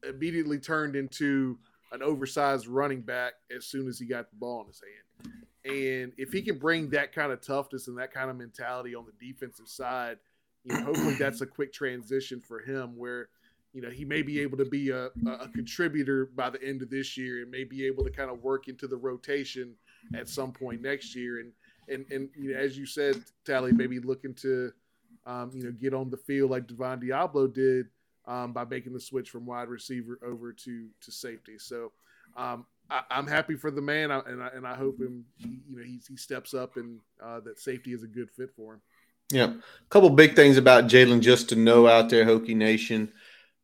immediately turned into an oversized running back as soon as he got the ball in his hand. And if he can bring that kind of toughness and that kind of mentality on the defensive side, you know, hopefully that's a quick transition for him where you know, he may be able to be a, a contributor by the end of this year and may be able to kind of work into the rotation at some point next year. And, and, and you know, as you said, Talley, maybe looking to um, you know, get on the field like Divine Deablo did um, by making the switch from wide receiver over to to safety. So um, I, am happy for the man, and I, and I hope him, you know, he, he steps up and uh, that safety is a good fit for him. Yeah, a couple big things about Jalen just to know out there, Hokie Nation.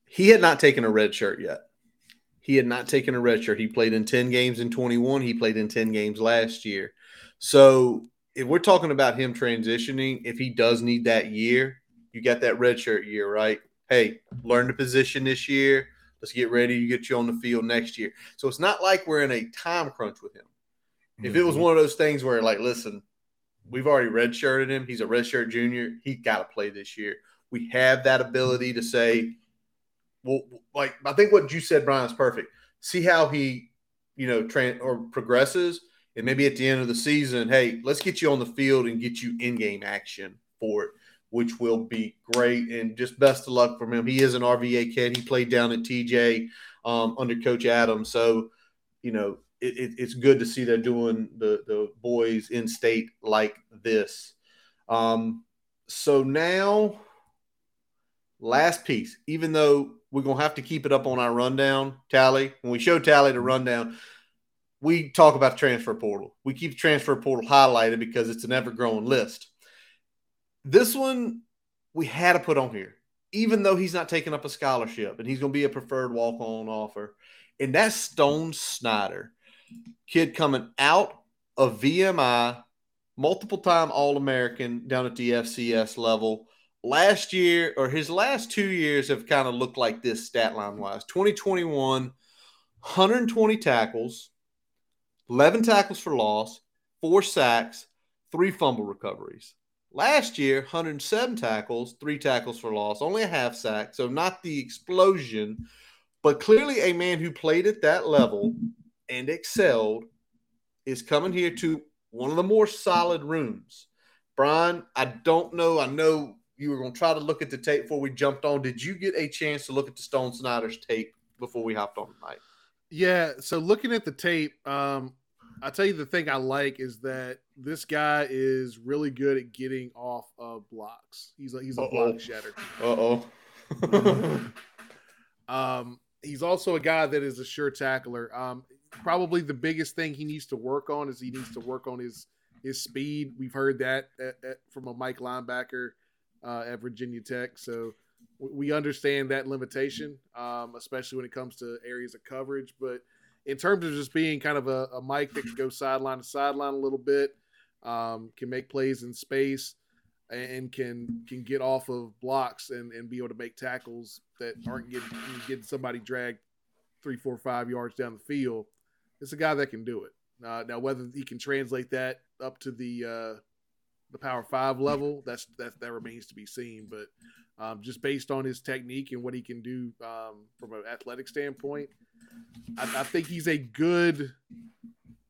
He had not taken a red shirt yet. He had not taken a red shirt. He played in 10 games in 21. He played in 10 games last year. So if we're talking about him transitioning, if he does need that year, you got that red shirt year, right? Hey, learn the position this year. Let's get ready to get you on the field next year. So it's not like we're in a time crunch with him. Mm-hmm. If it was mm-hmm. one of those things where, like, listen, we've already redshirted him, he's a redshirt junior, he got to play this year. We have that ability to say, well, like I think what you said, Brian, is perfect. See how he, you know, or progresses, and maybe at the end of the season, hey, let's get you on the field and get you in game action for it, which will be great. And just best of luck from him. He is an RVA kid. He played down at TJ um, under Coach Adams, so you know it, it, it's good to see they're doing the the boys in state like this. Um, so now, last piece, even though we're gonna have to keep it up on our rundown Talley. When we show Talley the rundown, we talk about the transfer portal. We keep transfer portal highlighted because it's an ever growing list. This one we had to put on here, even though he's not taking up a scholarship and he's to be a preferred walk on offer. And that's Stone Snyder, kid coming out of VMI, multiple time All American down at the FCS level last year or his last two years have kind of looked like this stat line wise. 2021 120 tackles 11 tackles for loss four sacks three fumble recoveries. Last year 107 tackles three tackles for loss only a half sack so not the explosion but clearly a man who played at that level and excelled is coming here to one of the more solid rooms. Brian i don't know i know you were going to try to look at the tape before we jumped on. Did you get a chance to look at the Stone Snyder's tape before we hopped on tonight? Yeah. So looking at the tape, um, I tell you the thing I like is that this guy is really good at getting off of blocks. He's a, he's a Uh-oh. block shatter. Uh oh. *laughs* um, he's also a guy that is a sure tackler. Um, probably the biggest thing he needs to work on is he needs to work on his his speed. We've heard that at, at, from a Mike linebacker uh, at Virginia Tech. So we understand that limitation, um, especially when it comes to areas of coverage. But in terms of just being kind of a, a that can go sideline to sideline a little bit, um, can make plays in space, and can can get off of blocks and, and be able to make tackles that aren't getting getting somebody dragged three, four, five yards down the field. It's a guy that can do it. Uh, now, whether he can translate that up to the uh, the Power Five level, that's that that remains to be seen. But um, just based on his technique and what he can do um, from an athletic standpoint, I, I think he's a good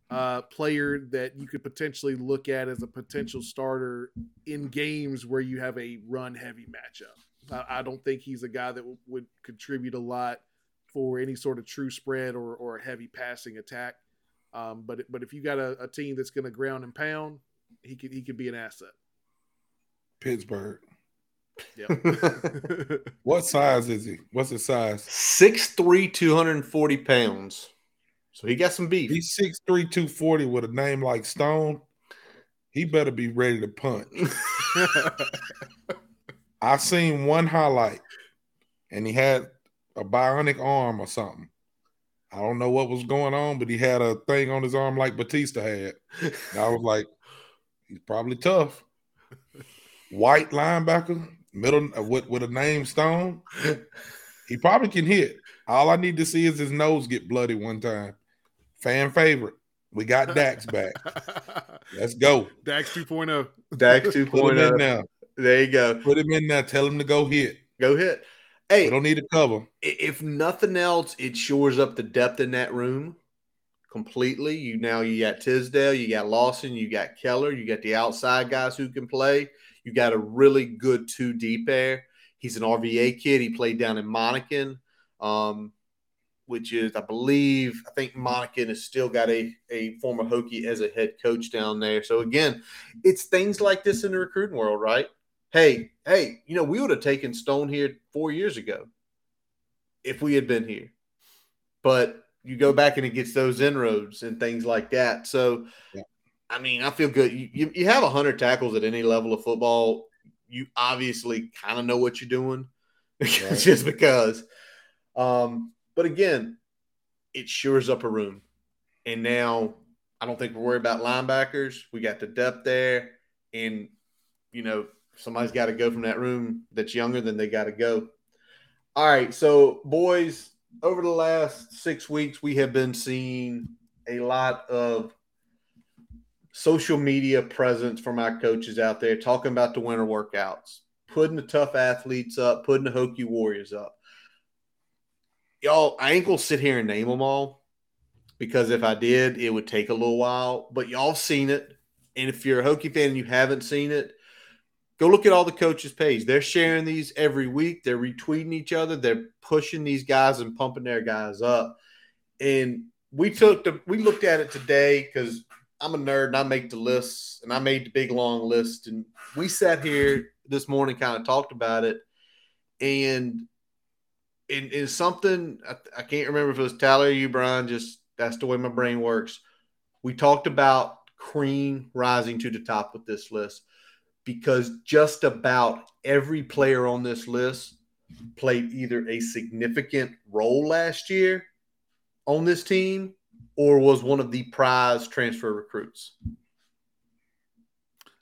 uh, player that you could potentially look at as a potential starter in games where you have a run heavy matchup. I, I don't think he's a guy that w- would contribute a lot for any sort of true spread or, or a heavy passing attack. Um, but but if you got a, a team that's going to ground and pound, he could he could be an asset. Pittsburgh. Yeah. *laughs* what size is he? What's his size? 6'3", 240 pounds. So he got some beef. He's 6'3", 240 with a name like Stone. He better be ready to punch. *laughs* I seen one highlight, and he had a bionic arm or something. I don't know what was going on, but he had a thing on his arm like Batista had. And I was like, He's probably tough. White linebacker, middle uh, with with a name Stone. He probably can hit. All I need to see is his nose get bloody one time. Fan favorite. We got Dax *laughs* back. Let's go. Dax 2.0. Dax *laughs* 2.0. now. There you go. Put him in there. Tell him to go hit. Go hit. Hey, we don't need a cover. If nothing else, it shores up the depth in that room completely. You now you got Tisdale, you got Lawson, you got Keller, you got the outside guys who can play. You got a really good two deep there. He's an RVA kid. He played down in Monacan, um, which is, I believe, I think Monacan has still got a, a former Hokie as a head coach down there. So again, it's things like this in the recruiting world, right? hey, hey, you know, we would have taken Stone here four years ago if we had been here. But you go back and it gets those inroads and things like that. So, yeah. I mean, I feel good. You, you, you have 100 tackles at any level of football. You obviously kind of know what you're doing *laughs* right. just because. Um, but again, it shores up a room. And now I don't think we're worried about linebackers. We got the depth there. And, you know, somebody's got to go from that room that's younger than they got to go. All right. So, boys, over the last six weeks, we have been seeing a lot of social media presence from our coaches out there talking about the winter workouts, putting the tough athletes up, putting the Hokie Warriors up. Y'all, I ain't gonna sit here and name them all because if I did, it would take a little while. But y'all seen it, and if you're a Hokie fan and you haven't seen it, Go look at all the coaches' page. They're sharing these every week. They're retweeting each other. They're pushing these guys and pumping their guys up. And we took the we looked at it today because I'm a nerd and I make the lists and I made the big long list. And we sat here this morning, kind of talked about it. And in, in something I, I can't remember if it was Tyler or you, Brian, just that's the way my brain works. We talked about Crean rising to the top with this list because just about every player on this list played either a significant role last year on this team or was one of the prize transfer recruits.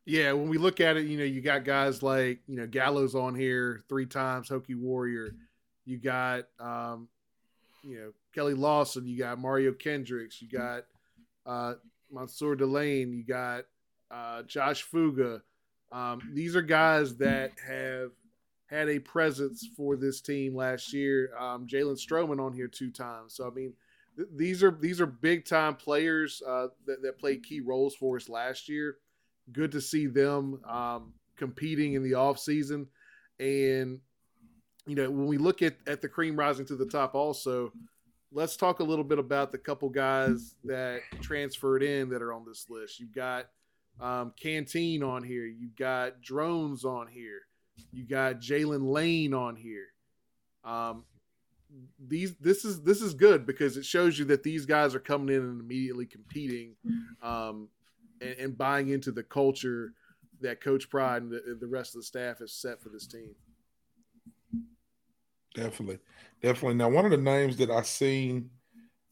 Yeah, when we look at it, you know, you got guys like, you know, Gallows on here three times, Hokie Warrior. You got, um, you know, Keli Lawson. You got Mario Kendricks. You got uh, Mansoor Delane. You got uh, Josh Fuga. Um, these are guys that have had a presence for this team last year. Um, Jalen Stroman on here two times. So I mean, th- these are these are big time players uh, that, that played key roles for us last year. Good to see them um, competing in the off season, and you know when we look at at the cream rising to the top, also. Let's talk a little bit about the couple guys that transferred in that are on this list. You've got um, Canteen on here. You got Drones on here. You got Jalen Lane on here. Um, these this is this is good because it shows you that these guys are coming in and immediately competing, um, and, and buying into the culture that Coach Pry and the, the rest of the staff has set for this team. Definitely, definitely. Now, one of the names that I seen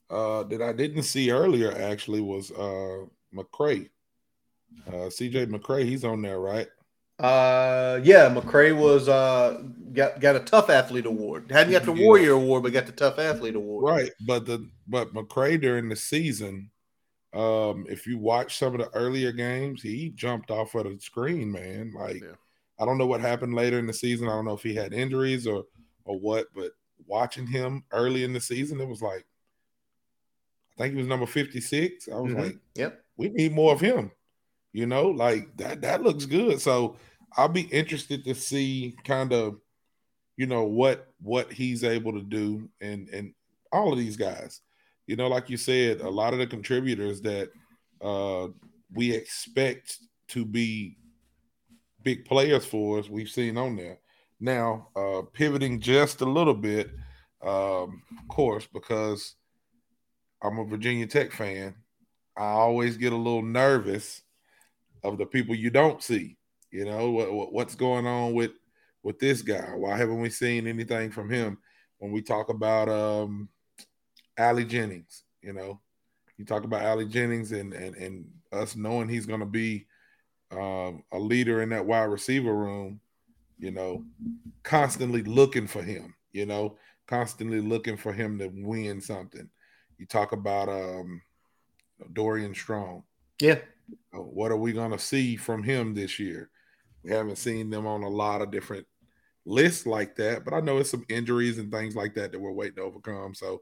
uh, that I didn't see earlier actually was uh, McCray. Uh, CJ McCray, he's on there, right? Uh, yeah, McCray was uh got got a tough athlete award. Hadn't got the yeah. Warrior award, but got the tough athlete award. Right, but the but McCray during the season, um, if you watch some of the earlier games, he jumped off of the screen, man. Like yeah. I don't know what happened later in the season. I don't know if he had injuries or or what, but watching him early in the season, it was like I think he was number 56. I was mm-hmm. like, Yep, we need more of him. You know, like that that looks good. So I'll be interested to see kind of, you know, what what he's able to do and and all of these guys. You know, like you said, a lot of the contributors that uh we expect to be big players for us, we've seen on there. Now, uh pivoting just a little bit, um, of course, because I'm a Virginia Tech fan, I always get a little nervous of the people you don't see. You know what, what, what's going on with with this guy? Why haven't we seen anything from him when we talk about um Ali Jennings? You know, you talk about Ali Jennings and and and us knowing he's going to be um, a leader in that wide receiver room. You know, constantly looking for him. You know, constantly looking for him to win something. You talk about um Dorian Strong. Yeah. What are we going to see from him this year? We haven't seen them on a lot of different lists like that, but I know it's some injuries and things like that that we're waiting to overcome. So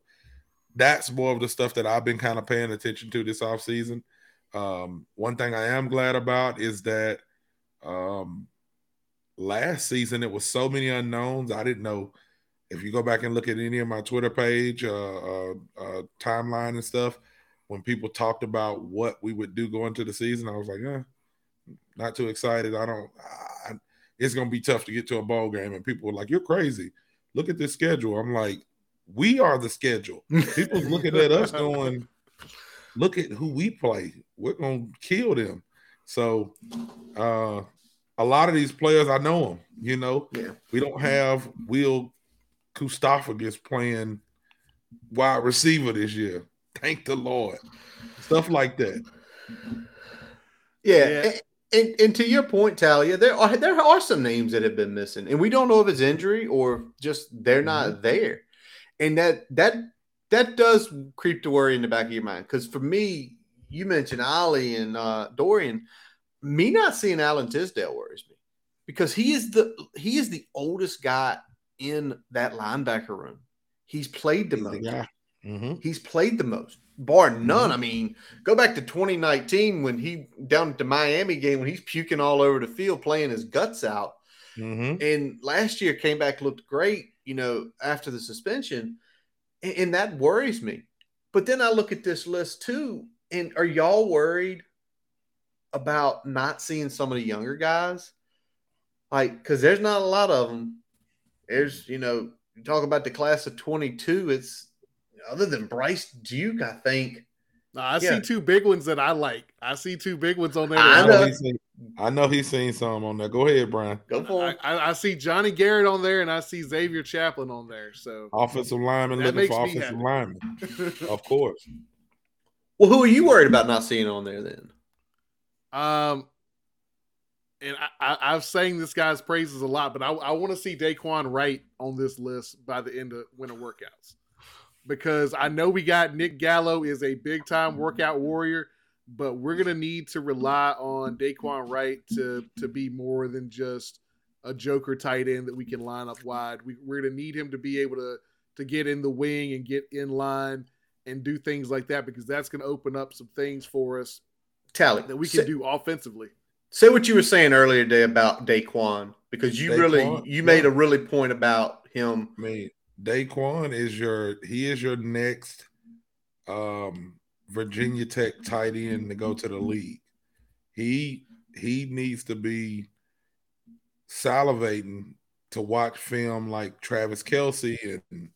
that's more of the stuff that I've been kind of paying attention to this offseason. Um, one thing I am glad about is that um, last season it was so many unknowns. I didn't know if you go back and look at any of my Twitter page, uh, uh, uh, timeline and stuff when people talked about what we would do going to the season, I was like, eh, not too excited. I don't. I, it's gonna be tough to get to a bowl game. And people were like, You're crazy. Look at this schedule. I'm like, we are the schedule. People's looking at us *laughs* going, look at who we play. We're gonna kill them. So uh a lot of these players I know them, you know. Yeah. We don't have Will Kustafagis playing wide receiver this year. Thank the Lord. Stuff like that. Yeah. Yeah. And, and, and to your point, Talley, there are there are some names that have been missing, and we don't know if it's injury or just they're not there. And that that that does creep to worry in the back of your mind. Because for me, you mentioned Ali and uh, Dorian. Me not seeing Alan Tisdale worries me because he is the he is the oldest guy in that linebacker room. He's played the He's the most. guy. Mm-hmm. He's played the most, bar none. I mean, go back to 2019 when he down at the Miami game when he's puking all over the field, playing his guts out. Mm-hmm. And last year came back, looked great, you know, after the suspension. And, and that worries me. But then I look at this list too. And are y'all worried about not seeing some of the younger guys? Like, because there's not a lot of them. There's, you know, you talk about the class of 22, it's other than Bryce Duke, I think. No, I Yeah. see two big ones that I like. I see two big ones on there. I that I I know, know. he's seen, I know he's seen some on there. Go ahead, Brian. Go for I, it. I, I see Johnny Garrett on there, and I see Xavier Chaplin on there. So Offensive lineman That looking for makes me offensive happy. lineman. *laughs* Of course. Well, who are you worried about not seeing on there then? Um, and I, I, I've sang this guy's praises a lot, but I, I want to see Dae'Quan Wright on this list by the end of winter workouts because I know we got Nick Gallo is a big time workout warrior, but we're gonna need to rely on Dae'Quan Wright to to be more than just a joker tight end that we can line up wide. We, we're gonna need him to be able to to get in the wing and get in line and do things like that because that's gonna open up some things for us Talley, that we can say, do offensively. say what you were saying earlier today about Dae'Quan because you really Dae'Quan? you made Yeah. a really point about him. I mean, Dae'Quan is your he is your next um Virginia Tech tight end to go to the league. He he needs to be salivating to watch film like Travis Kelce and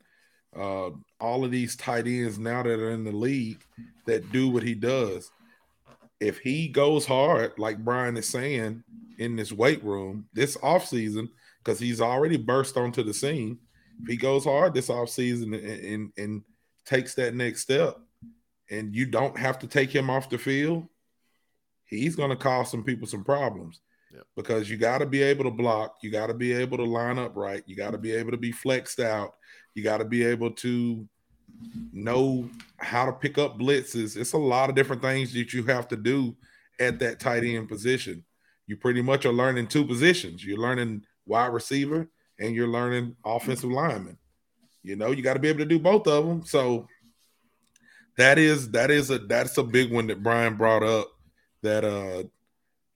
uh, all of these tight ends now that are in the league that do what he does. If he goes hard, like Brian is saying, in this weight room this offseason, because he's already burst onto the scene, if he goes hard this offseason and, and, and takes that next step, and you don't have to take him off the field, he's going to cause some people some problems Yep. because you got to be able to block, you got to be able to line up right, you got to be able to be flexed out, you got to be able to know how to pick up blitzes. It's a lot of different things that you have to do at that tight end position. You pretty much are learning two positions. You're learning wide receiver and you're learning offensive lineman. You know, you got to be able to do both of them. So that is that is a that's a big one that Brian brought up. That uh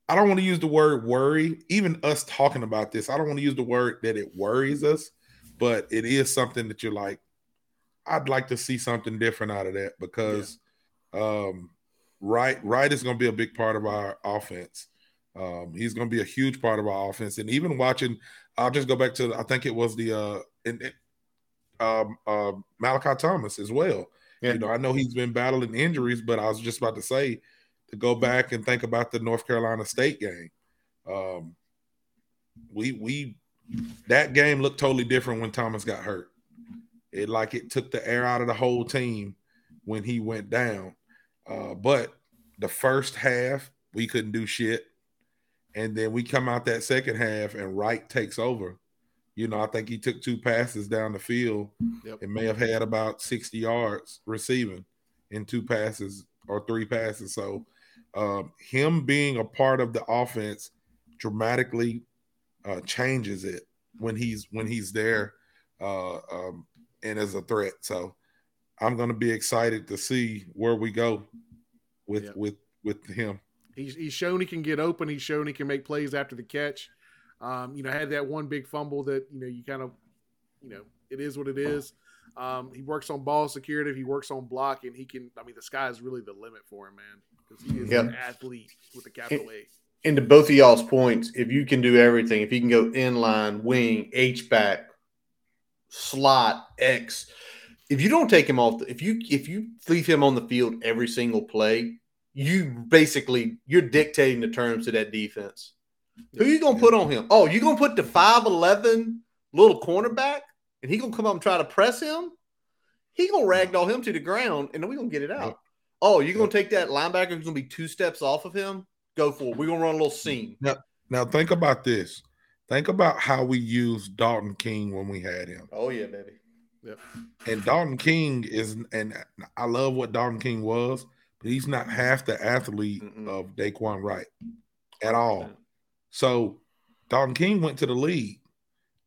I don't want to use the word worry. Even us talking about this, I don't want to use the word that it worries us, but it is something that you're like, I'd like to see something different out of that because um right right is going to be a big part of our offense. Um, he's going to be a huge part of our offense, and even watching, I'll just go back to I think it was the uh, in, in- um, uh, Malachi Thomas as well. Yeah. You know, I know he's been battling injuries, but I was just about to say to go back and think about the North Carolina State game. Um, we we that game looked totally different when Thomas got hurt. It like it took the air out of the whole team when he went down. Uh, but the first half we couldn't do shit, and then we come out that second half and Wright takes over. You know, I think he took two passes down the field. Yep. It may have had about sixty yards receiving in two passes or three passes. So, um, him being a part of the offense dramatically uh, changes it when he's when he's there uh, um, and as a threat. So I'm going to be excited to see where we go with Yep. with with him. He's, he's shown he can get open. He's shown he can make plays after the catch. Um, you know, had that one big fumble that you know you kind of, you know, it is what it is. Um, he works on ball security. He works on blocking. He can. I mean, the sky is really the limit for him, man, because he is an athlete with a capital A. into both of y'all's points, if you can do everything, if you can go inline, wing, H back, slot, X, if you don't take him off, the, if you if you leave him on the field every single play, you basically you're dictating the terms to that defense. Who you gonna put on him? Oh, you gonna put the five eleven little cornerback, and he gonna come up and try to press him? He gonna ragdoll him to the ground, and then we gonna get it out. Oh, you're gonna take that linebacker who's gonna be two steps off of him? Go for it. We're gonna run a little seam. Now think about this. Think about how we used Dalton Keene when we had him. Oh yeah, baby. Yep. And Dalton Keene is, and I love what Dalton Keene was, but he's not half the athlete Mm-mm. of Dae'Quan Wright at all. So Dalton Keene went to the league.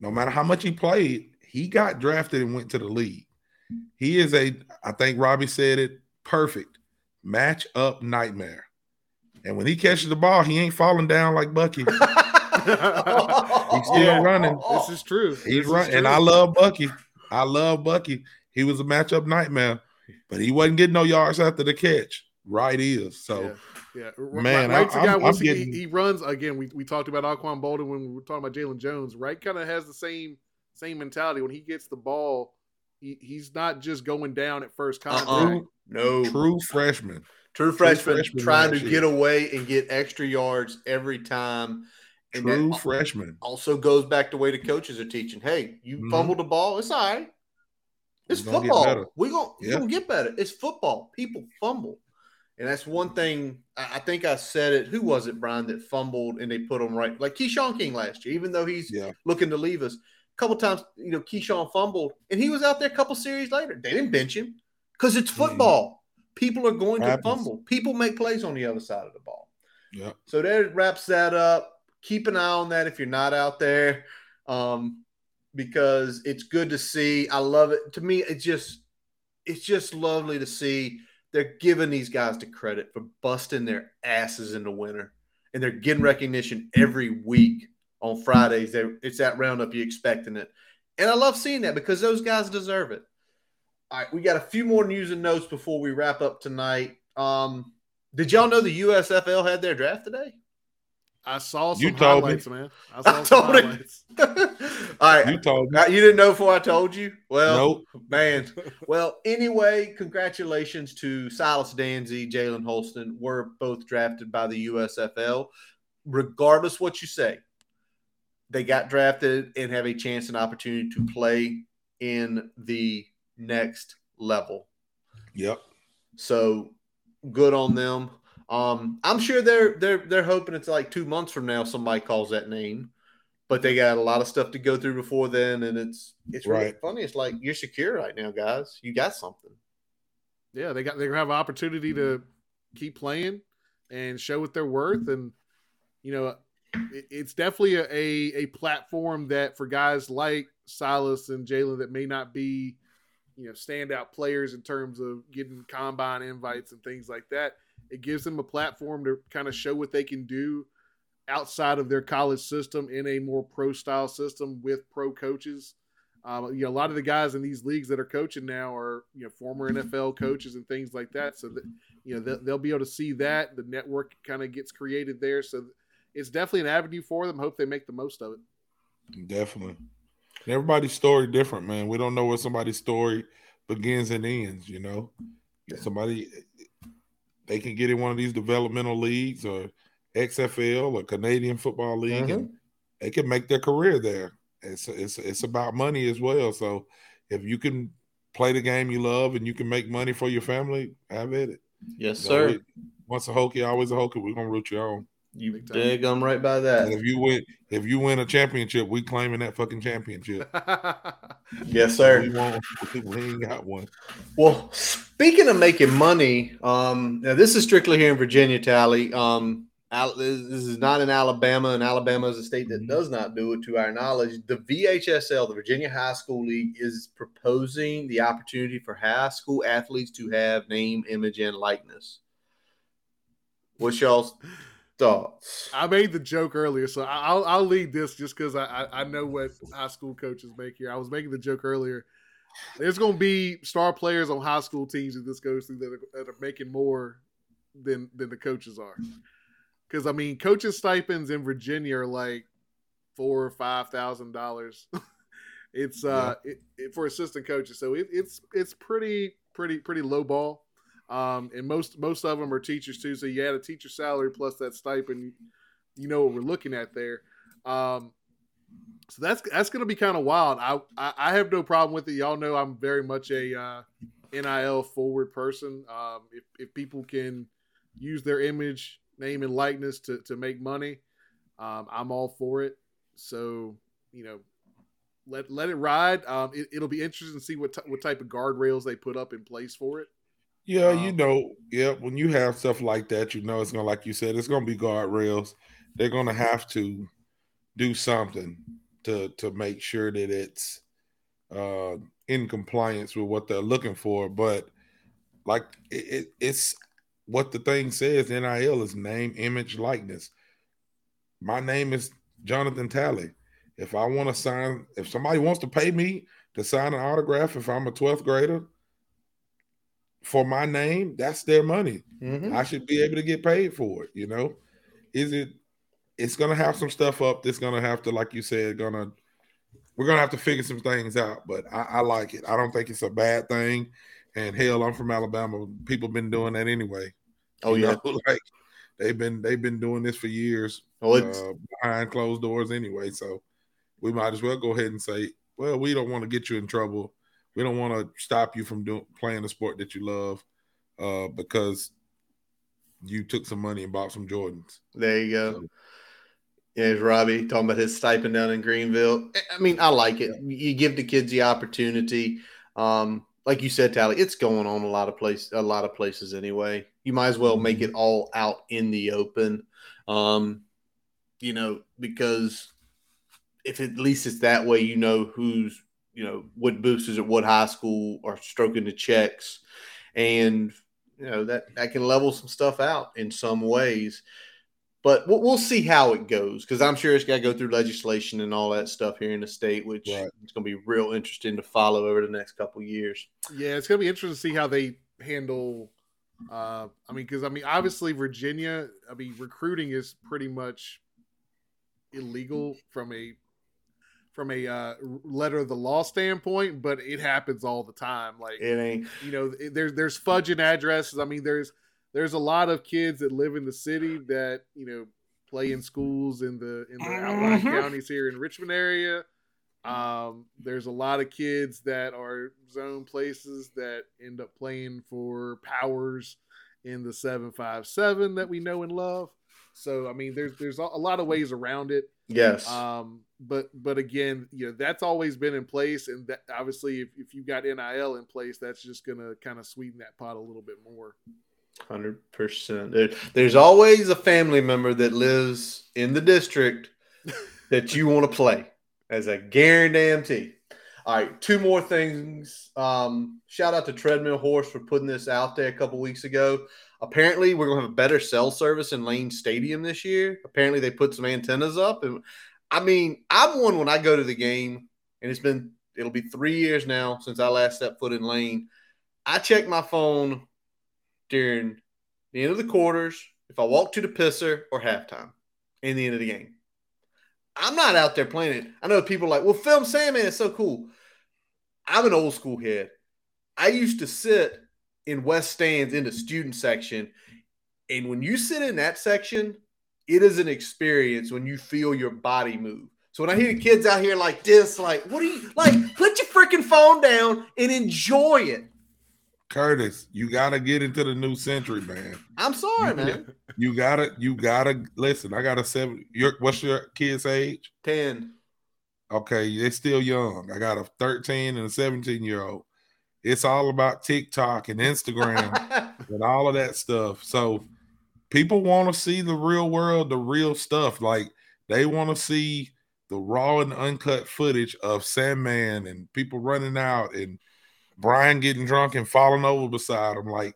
No matter how much he played, he got drafted and went to the league. He is a, I think Robbie said it perfect, match up nightmare. And when he catches the ball, he ain't falling down like Bucky. *laughs* He's still Yeah. running. This is true. He's This is right, and. I love Bucky. I love Bucky. He was a matchup nightmare, but he wasn't getting no yards after the catch. Right is so. Yeah, Man, Wright's I- a guy. I'm- I'm he, getting- he runs again. We, we talked about Anquan Boldin when we were talking about Jalen Jones. Wright kind of has the same same mentality when he gets the ball. He, he's not just going down at first contact. Uh-uh. No. True freshman. True freshman, freshman trying to year. get away and get extra yards every time. And True freshman. also goes back to the way the coaches are teaching. Hey, you Mhm. fumbled the ball, it's all right. It's We're football. We're gonna, we Yeah. gonna get better. It's football. People fumble. And that's one thing I I think I said it. Who was it, Brian, that fumbled and they put him right? Like Keshawn King last year, even though he's Yeah. looking to leave us. A couple times, you know, Keshawn fumbled and he was out there a couple series later. They didn't bench him because it's Mhm. football. People are going to fumble. People make plays on the other side of the ball. Yeah. So that wraps that up. Keep an eye on that if you're not out there, um, because it's good to see. I love it. To me, it's just it's just lovely to see they're giving these guys the credit for busting their asses in the winter, and they're getting recognition every week on Fridays. They're, it's that roundup you expecting it, and I love seeing that because those guys deserve it. All right, we got a few more news and notes before we wrap up tonight. Um, did y'all know the USFL had their draft today? I saw some You told me. highlights, man. I I saw some told highlights. *laughs* All right, You told me. You didn't know before I told you. Well, Nope. man. *laughs* Well, anyway, congratulations to Silas Dzansi, Jalen Holston. Were both drafted by the USFL. Regardless what you say, they got drafted and have a chance and opportunity to play in the next level. Yep. So good on them. Um, I'm sure they're they're they're hoping it's like two months from now somebody calls that name, but they got a lot of stuff to go through before then, and it's it's really Right. funny. It's like you're secure right now, guys. You got something. yeah, they got they have an opportunity to keep playing and show what they're worth, and you know, it, it's definitely a, a a platform that for guys like Silas and Jalen that may not be, you know, standout players in terms of getting combine invites and things like that. It gives them a platform to kind of show what they can do outside of their college system in a more pro style system with pro coaches. Um, you know, a lot of the guys in these leagues that are coaching now are you know former NFL coaches and things like that. So that you know they'll, they'll be able to see that the network kind of gets created there. So it's definitely an avenue for them. Hope they make the most of it. Definitely. Everybody's story different, man. We don't know where somebody's story begins and ends, you know. Somebody they can get in one of these developmental leagues or XFL or Canadian Football League mm-hmm. and they can make their career there. It's it's it's about money as well. So if you can play the game you love and you can make money for your family, have at it. Yes, You know, sir. it- once a Hokie, always a Hokie. We're gonna root you on. You Big time. dig them right by And that. if you win, if you win a championship, we claiming that fucking championship. *laughs* Yes, We sir. won't. We ain't got one. Well, speaking of making money, um, now this is strictly here in Virginia, Talley. Um, Al- this is not in Alabama, and Alabama is a state that does not do it, to our knowledge. The VHSL, the Virginia High School League, is proposing the opportunity for high school athletes to have name, image, and likeness. What's y'all's thoughts? I made the joke earlier, so I'll I'll lead this just because I, I I know what high school coaches make here. I was making the joke earlier. There's going to be star players on high school teams that this goes through that are, that are making more than than the coaches are. because I mean, coaches stipends in Virginia are like four or five thousand dollars. *laughs* it's uh yeah. it, it, for assistant coaches, so it, it's it's pretty pretty pretty low ball. Um, and most most of them are teachers too. So you add a teacher salary plus that stipend, you know what we're looking at there. Um, so that's that's going to be kind of wild. I, I, I have no problem with it. Y'all know I'm very much a uh, NIL forward person. Um, if if people can use their image, name, and likeness to to make money, um, I'm all for it. So you know, let let it ride. Um, it, will be interesting to see what t- what type of guardrails they put up in place for it. Yeah, um, you know, yeah, when you have stuff like that, you know it's gonna, like you said, it's gonna be guardrails. They're gonna have to do something to to make sure that it's uh, in compliance with what they're looking for. But like it, it, it's what the thing says. NIL is name, image, likeness. My name is Jonathan Talley. If I want to sign, if somebody wants to pay me to sign an autograph, if I'm a 12th grader for my name, that's their money. Mm-hmm. I should be able to get paid for it. You know, is it it's gonna have some stuff up that's gonna have to, like you said, gonna we're gonna have to figure some things out. But I, I like it. I don't think it's a bad thing. And hell, I'm from Alabama. People been doing that anyway. Oh you yeah, know, *laughs* like they've been they've been doing this for years oh, uh, behind closed doors anyway. So we might as well go ahead and say, well, we don't want to get you in trouble. We don't want to stop you from doing playing the sport that you love uh, because you took some money and bought some Jordans. There you go. So, yeah, Robbie talking about his stipend down in Greenville. I mean, I like it. You give the kids the opportunity. Um, like you said, Talley, it's going on a lot of places, a lot of places anyway. You might as well make mm-hmm. it all out in the open. Um, you know, because if at least it's that way, you know who's, you know, what boosters at what high school are stroking the checks, and you know that that can level some stuff out in some ways. But we'll, we'll see how it goes because I'm sure it's got to go through legislation and all that stuff here in the state, which right. it's going to be real interesting to follow over the next couple years. Yeah, it's going to be interesting to see how they handle. Uh, I mean, because I mean, obviously Virginia. I mean, recruiting is pretty much illegal from a from a uh, letter of the law standpoint, but it happens all the time. Like it ain't, you know, there's there's fudging addresses. I mean, there's there's a lot of kids that live in the city that you know play in schools in the in the outlying mm-hmm. counties here in Richmond area. Um, there's a lot of kids that are zone places that end up playing for powers in the seven five seven that we know and love. So I mean, there's there's a lot of ways around it. Yes. Um, but but again, you know that's always been in place, and that obviously if, if you got NIL in place, that's just gonna kind of sweeten that pot a little bit more. Hundred percent. there's always a family member that lives in the district *laughs* that you want to play as a guarantee. All right, two more things. Um, shout out to Treadmill Horse for putting this out there a couple weeks ago. Apparently, we're gonna have a better cell service in Lane Stadium this year. Apparently, they put some antennas up, and I mean, I'm one when I go to the game, and it's been it'll be three years now since I last stepped foot in Lane. I check my phone during the end of the quarters, if I walk to the pisser or halftime in the end of the game. I'm not out there playing it. I know people like, well, film Sandman is so cool. I'm an old school head. I used to sit in West Stands in the student section. And when you sit in that section, it is an experience when you feel your body move. So when I hear kids out here like this, like, what do you like? Put your freaking phone down and enjoy it. Curtis, you gotta get into the new century, man. I'm sorry, man. *laughs* You gotta, you gotta listen. I got a seven. Your what's your kid's age? Ten. Okay, they're still young. I got a 13 and a 17 year old. It's all about TikTok and Instagram *laughs* and all of that stuff. So people want to see the real world, the real stuff. Like they want to see the raw and uncut footage of Sandman and people running out and Brian getting drunk and falling over beside him. Like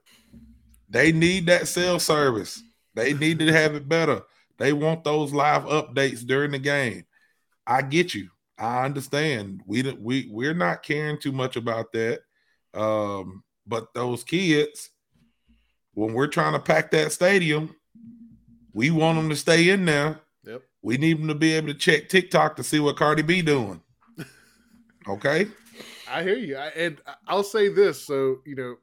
they need that cell service. They need to have it better. They want those live updates during the game. I get you. I understand. We we we're not caring too much about that. Um, but those kids, when we're trying to pack that stadium, We want them to stay in there. Yep. We need them to be able to check TikTok to see what Cardi B doing. *laughs* Okay. I hear you, I, and I'll say this: so you know,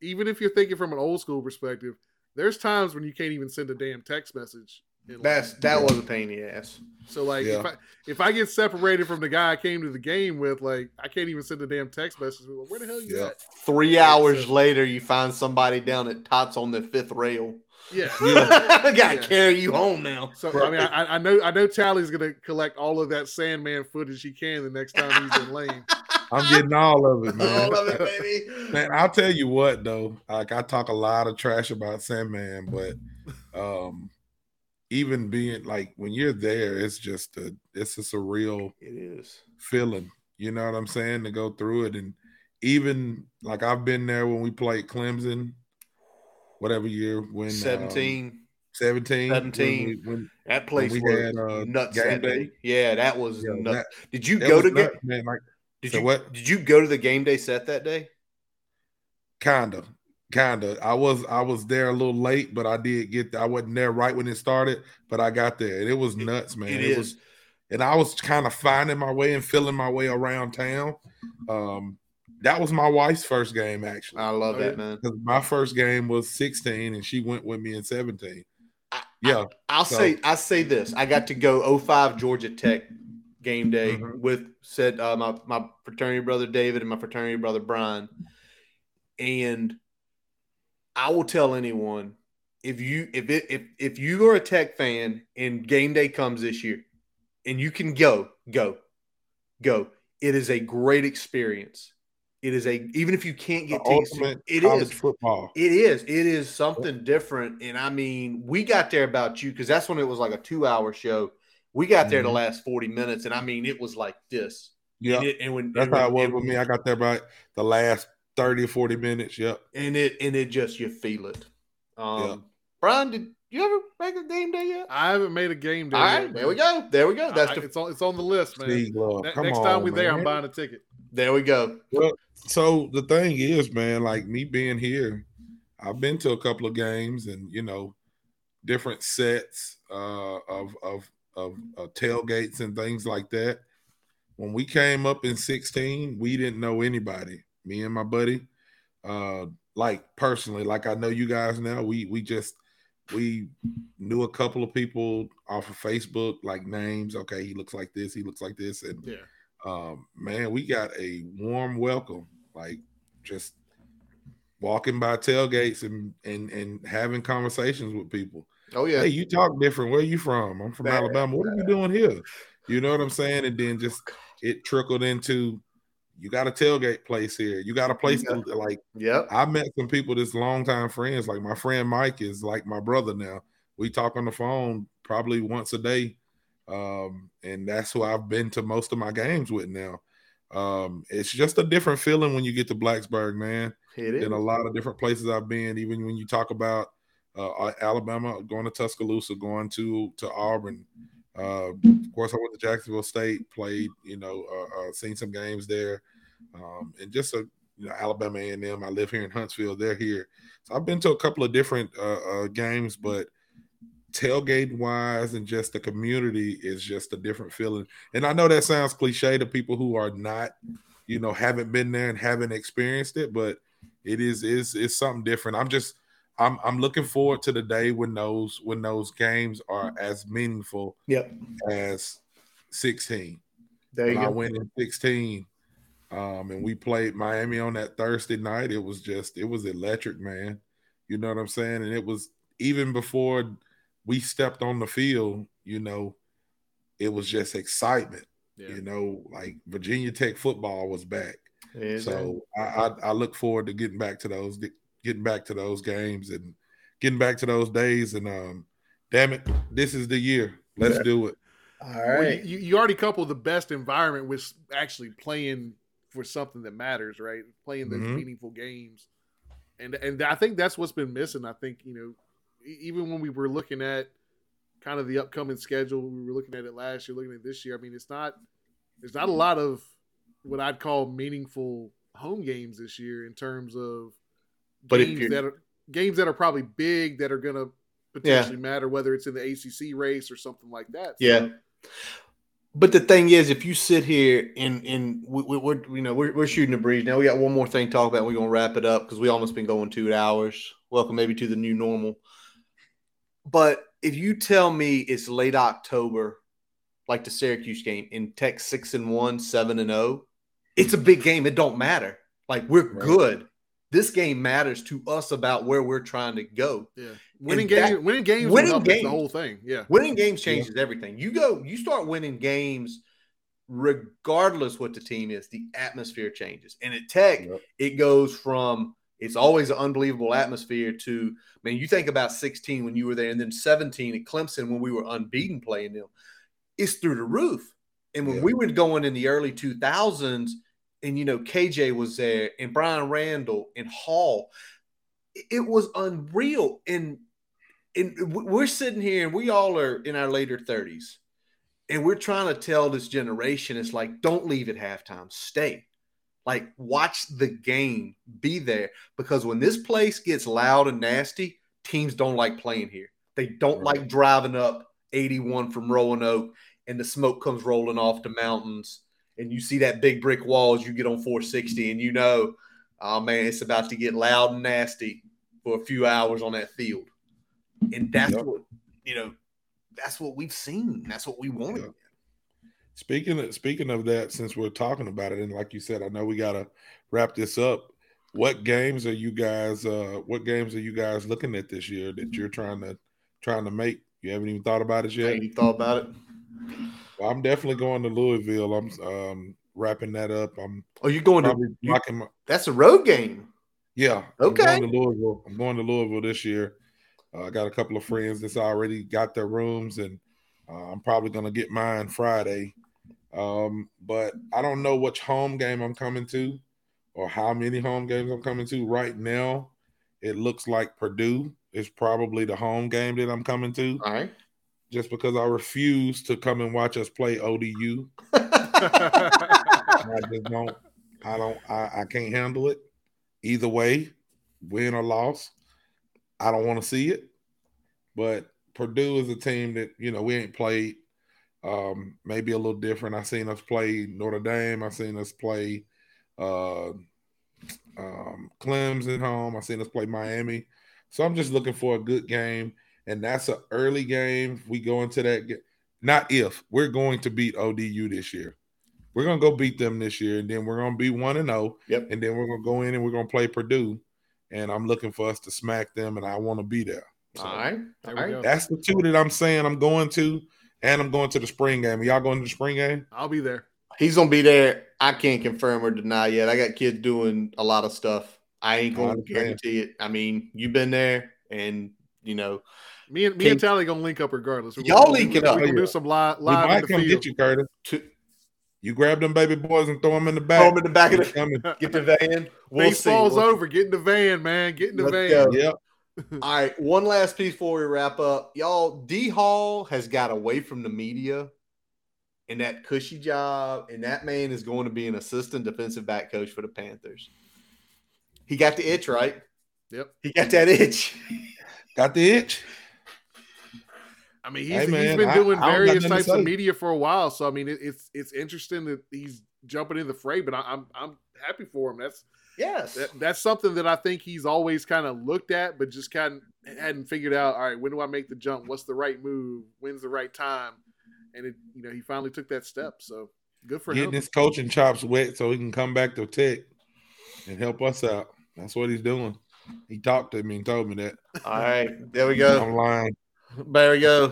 even if you're thinking from an old school perspective, there's times when you can't even send a damn text message. In That's line. that was a pain in the ass. so like Yeah. if I if I get separated from the guy I came to the game with, like I can't even send a damn text message. Like, Where the hell you Yeah. at? Three hours later, you find somebody down at Tots on the fifth rail. Yeah. I *laughs* gotta Yeah. carry you home now. So I mean, I, I know I know Talley's gonna collect all of that Sandman footage he can the next time he's in lane. *laughs* I'm getting all of it, man. All of it, baby. Man, I'll tell you what though. Like I talk a lot of trash about Sandman, but um even being like when you're there, it's just a it's just a surreal It is. feeling. You know what I'm saying? To go through it. And even like I've been there when we played Clemson, whatever year when um, 17. 17. 17. When we- when- that place we was had, uh, nuts game that day. day. Yeah, that was yeah, nuts. that- did you go to get nuts, man. Like did Say you what? did you go to the game day set that day? Kinda, kinda. I was I was there a little late, but I did get there. I wasn't there right when it started, but I got there, and it was nuts, man. it It, was, and I was kind of finding my way and feeling my way around town. Um, that was my wife's first game actually. I love Oh, that, man. Because my first game was 16, and she went with me in 17. Yeah, I'll So- say I say this. I got to go 05 Georgia Tech game day Mhm. with said uh, my my fraternity brother David and my fraternity brother Brian, and I will tell anyone if you if it if if you are a Tech fan and game day comes this year, and you can go go go, it is a great experience. It is a even if you can't the get tickets, to- ultimate it is football. it is. It is something different. And I mean, we got there about you because that's when it was like a two hour show. We got there the Mhm. last 40 minutes. And I mean, it was like this. Yeah, And, it, and when that's and how it was with me. I got there by the last 30 or 40 minutes. Yep. And it and it just you feel it. Um Yeah. Brian, did you ever make a game day yet? I haven't made a game day. All yet, right, there we go. There we go. That's I- the it's on it's on the list, man. Steve Love. Ne- Come next on, time we're there, I'm buying a ticket. there we go. So the thing is, man, like me being here, I've been to a couple of games and you know, different sets uh, of of of uh, tailgates and things like that. When we came up in 16, we didn't know anybody. Me and my buddy, uh, like personally, like I know you guys now. We we just we knew a couple of people off of Facebook, like names. Okay, he looks like this. He looks like this, and Yeah. um, man, we got a warm welcome. Like just walking by tailgates and and and having conversations with people. Oh yeah. Hey, you talk different. Where are you from? I'm from. Alabama. What are you doing here? You know what I'm saying? And then just it trickled into you got a tailgate place here. You got a place to like Yep. I met some people that's longtime friends. Like my friend Mike is like my brother now. We talk on the phone probably once a day. Um, and that's who I've been to most of my games with now. Um, it's just a different feeling when you get to Blacksburg, man. It is. In a lot of different places I've been, even when you talk about uh, Alabama, going to Tuscaloosa, going to to Auburn. Uh, of course, I went to Jacksonville State, played, you know, uh, uh, seen some games there, um, and just a you know, Alabama A and M. I live here in Huntsville; they're here, so I've been to a couple of different uh, uh, games, but tailgate wise and just the community is just a different feeling. And I know that sounds cliche to people who are not, you know, haven't been there and haven't experienced it, but it is is is something different. I'm just I'm I'm looking forward to the day when those when those games are as meaningful Yep. as 16. There you When I go. went in 16, um, and we played Miami on that Thursday night, it was just it was electric, man. You know what I'm saying? And it was even before we stepped on the field, you know, it was just excitement. Yeah. You know, like Virginia Tech football was back. There you go. So I, I I look forward to getting back to those getting back to those games and getting back to those days. And um, damn it, this is the year. Let's do it. All Well, you, you already couple the best environment with actually playing for something that matters, right? Playing those Mhm. meaningful games, and and I think that's what's been missing. I think you know, e- even when we were looking at kind of the upcoming schedule, we were looking at it last year, looking at this year. I mean, it's not there's not a lot of what I'd call meaningful home games this year in terms of But if games you're- that are games that are probably big that are gonna potentially matter, whether it's in the ACC race or something like that. So, Yeah. But the thing is, if you sit here and and we, we, we're you know we're, we're shooting the breeze now, we got one more thing to talk about. And we're gonna wrap it up because we almost been going two hours. Welcome maybe to the new normal. But if you tell me it's late October, like the Syracuse game, in Tech six and one, seven and zero, it's a big game. It don't matter. Like we're Right. good. This game matters to us about where we're trying to go. yeah. Winning games, winning games, winning winning games, games. the whole thing. Yeah, Winning games changes everything. You go, you start winning games, regardless what the team is. The atmosphere changes, and at Tech, Yep. it goes from it's always an unbelievable atmosphere to man. You think about 16 when you were there, and then 17 at Clemson when we were unbeaten playing them. It's through the roof. And when Yeah. we were going in the early 2000s, and you know KJ was there, and Bryan Randall and Hall, it- was unreal. And and we're sitting here and we all are in our later 30s and we're trying to tell this generation it's like don't leave at halftime. Stay. Like watch the game. Be there. Because when this place gets loud and nasty teams don't like playing here. They don't Right. like driving up 81 from roanoke and the smoke comes rolling off the mountains and you see that big brick wall as you get on 460 and you know oh man it's about to get loud and nasty for a few hours on that field and that's Yep. what you know that's what we've seen that's what we wanted. Speaking of, speaking of that, since we're talking about it, and like you said, I know we gotta wrap this up. What games are you guys? Uh, what games are you guys looking at this year that you're trying to trying to make? You haven't even thought about it yet. you thought about it Well, I'm definitely going to Louisville. I'm um, wrapping that up. I'm oh you're going to you- my. that's a road game Yeah. Okay. I'm going to Louisville. I'm going to Louisville this year. Uh, I got a couple of friends that's already got their rooms, and uh, I'm probably going to get mine Friday. Um, but I don't know which home game I'm coming to or how many home games I'm coming to. Right now, it looks like Purdue is probably the home game that I'm coming to all right just because I refuse to come and watch us play ODU. *laughs* I just don't. I don't. I, I can't handle it. Either way, win or loss, I don't want to see it. But Purdue is a team that you know we ain't played. Um, maybe a little different. I seen us play Notre Dame. I seen us play uh, um, Clemson at home. I seen us play Miami. So I'm just looking for a good game, and that's an early game. We go into that. ga- Not if we're going to beat ODU this year. We're gonna go beat them this year, and then we're gonna be one and zero. Yep. And then we're gonna go in and we're gonna play Purdue, and I'm looking for us to smack them, and I want to be there. So all right There all we right go. that's the two that I'm saying I'm going to, and I'm going to the spring game. Are y'all going to the spring game? I'll be there. he's gonna be there i can't confirm or deny yet i got kids doing a lot of stuff i ain't gonna guarantee it i mean you've been there and you know Me and me Can- and Talley gonna link up regardless. We- Y'all link it up. We can do some live We live might in the come field. get you, Curtis. to You grab them baby boys and throw them in the back. throw him in the back of We the coming. get the van *laughs* we'll see. Baseball's We'll- over. Get in the van, man. Get in the Let's van. go. Yep. *laughs* All right, one last piece before we wrap up. Y'all, D Hall has got away from the media in that cushy job, and that man is going to be an assistant defensive back coach for the Panthers. He got the itch, right? Yep. He got that itch. *laughs* Got the itch. I mean, he's, Hey, he's man, been I- doing I various nothing types of media for a while, so I mean, it, it's it's interesting that he's jumping in the fray. But I, I'm I'm happy for him. That's Yes. that, that's something that I think he's always kind of looked at, but just kind of hadn't figured out. All right, when do I make the jump? What's the right move? When's the right time? And it, you know, he finally took that step. So good for him. Getting him. his coaching chops wet so he can come back to Tech and help us out. That's what he's doing. He talked to me and told me that. All right, there we go. I'm lying. There we go.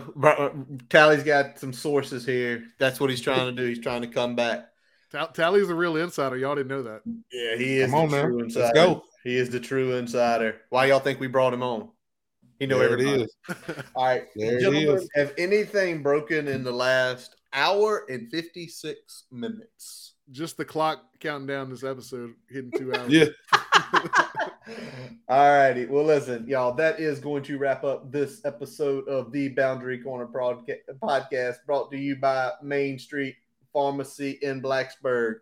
Talley's got some sources here. That's what he's trying to do. He's trying to come back. Talley's a real insider. Y'all didn't know that. Yeah, he is Come on the now. true Let's insider. go. He is the true insider. Why y'all think we brought him on? He know There everybody. it is. *laughs* All right, There gentlemen, is. have anything broken in the last hour and 56 minutes? Just the clock counting down this episode, hitting two *laughs* hours. Yeah. *laughs* All righty. Well, listen, y'all, that is going to wrap up this episode of the Boundary Corner Prodca- podcast brought to you by Main Street Pharmacy in Blacksburg.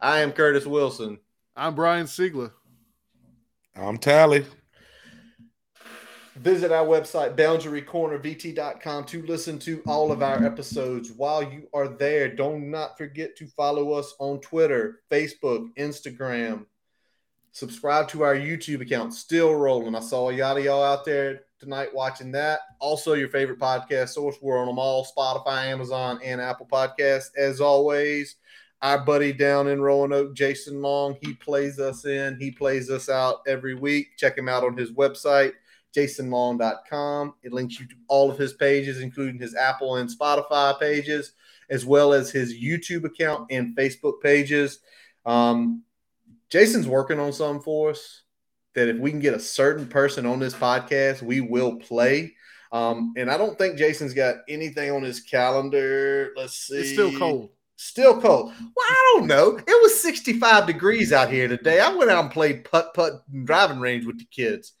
I am Curtis Wilson. I'm Brian Siegler. I'm Talley. Visit our website, boundarycornervt.com, to listen to all of our episodes. While you are there, don't not forget to follow us on Twitter, Facebook, Instagram. Subscribe to our YouTube account, still rolling. I saw a yada y'all out there tonight watching that. Also, your favorite podcast source. We're on them all Spotify, Amazon, and Apple Podcasts. As always, our buddy down in Roanoke, Jason Long, he plays us in, he plays us out every week. Check him out on his website jasonlong.com. It links you to all of his pages, including his Apple and Spotify pages, as well as his YouTube account and Facebook pages. Um, Jason's working on something for us that if we can get a certain person on this podcast, we will play. Um, and I don't think Jason's got anything on his calendar. Let's see. It's still cold. Still cold. Well, I don't know. It was 65 degrees out here today. I went out and played putt putt driving range with the kids.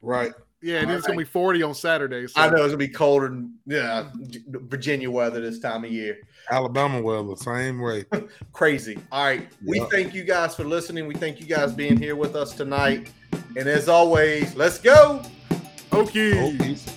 Right. Yeah, and it's gonna be 40 on Saturday. So. I know it's gonna be colder than yeah, Virginia weather this time of year. Alabama weather, same way. *laughs* Crazy. All right. We thank you guys for listening. We thank you guys being here with us tonight. And as always, let's go. Okay. Hokies.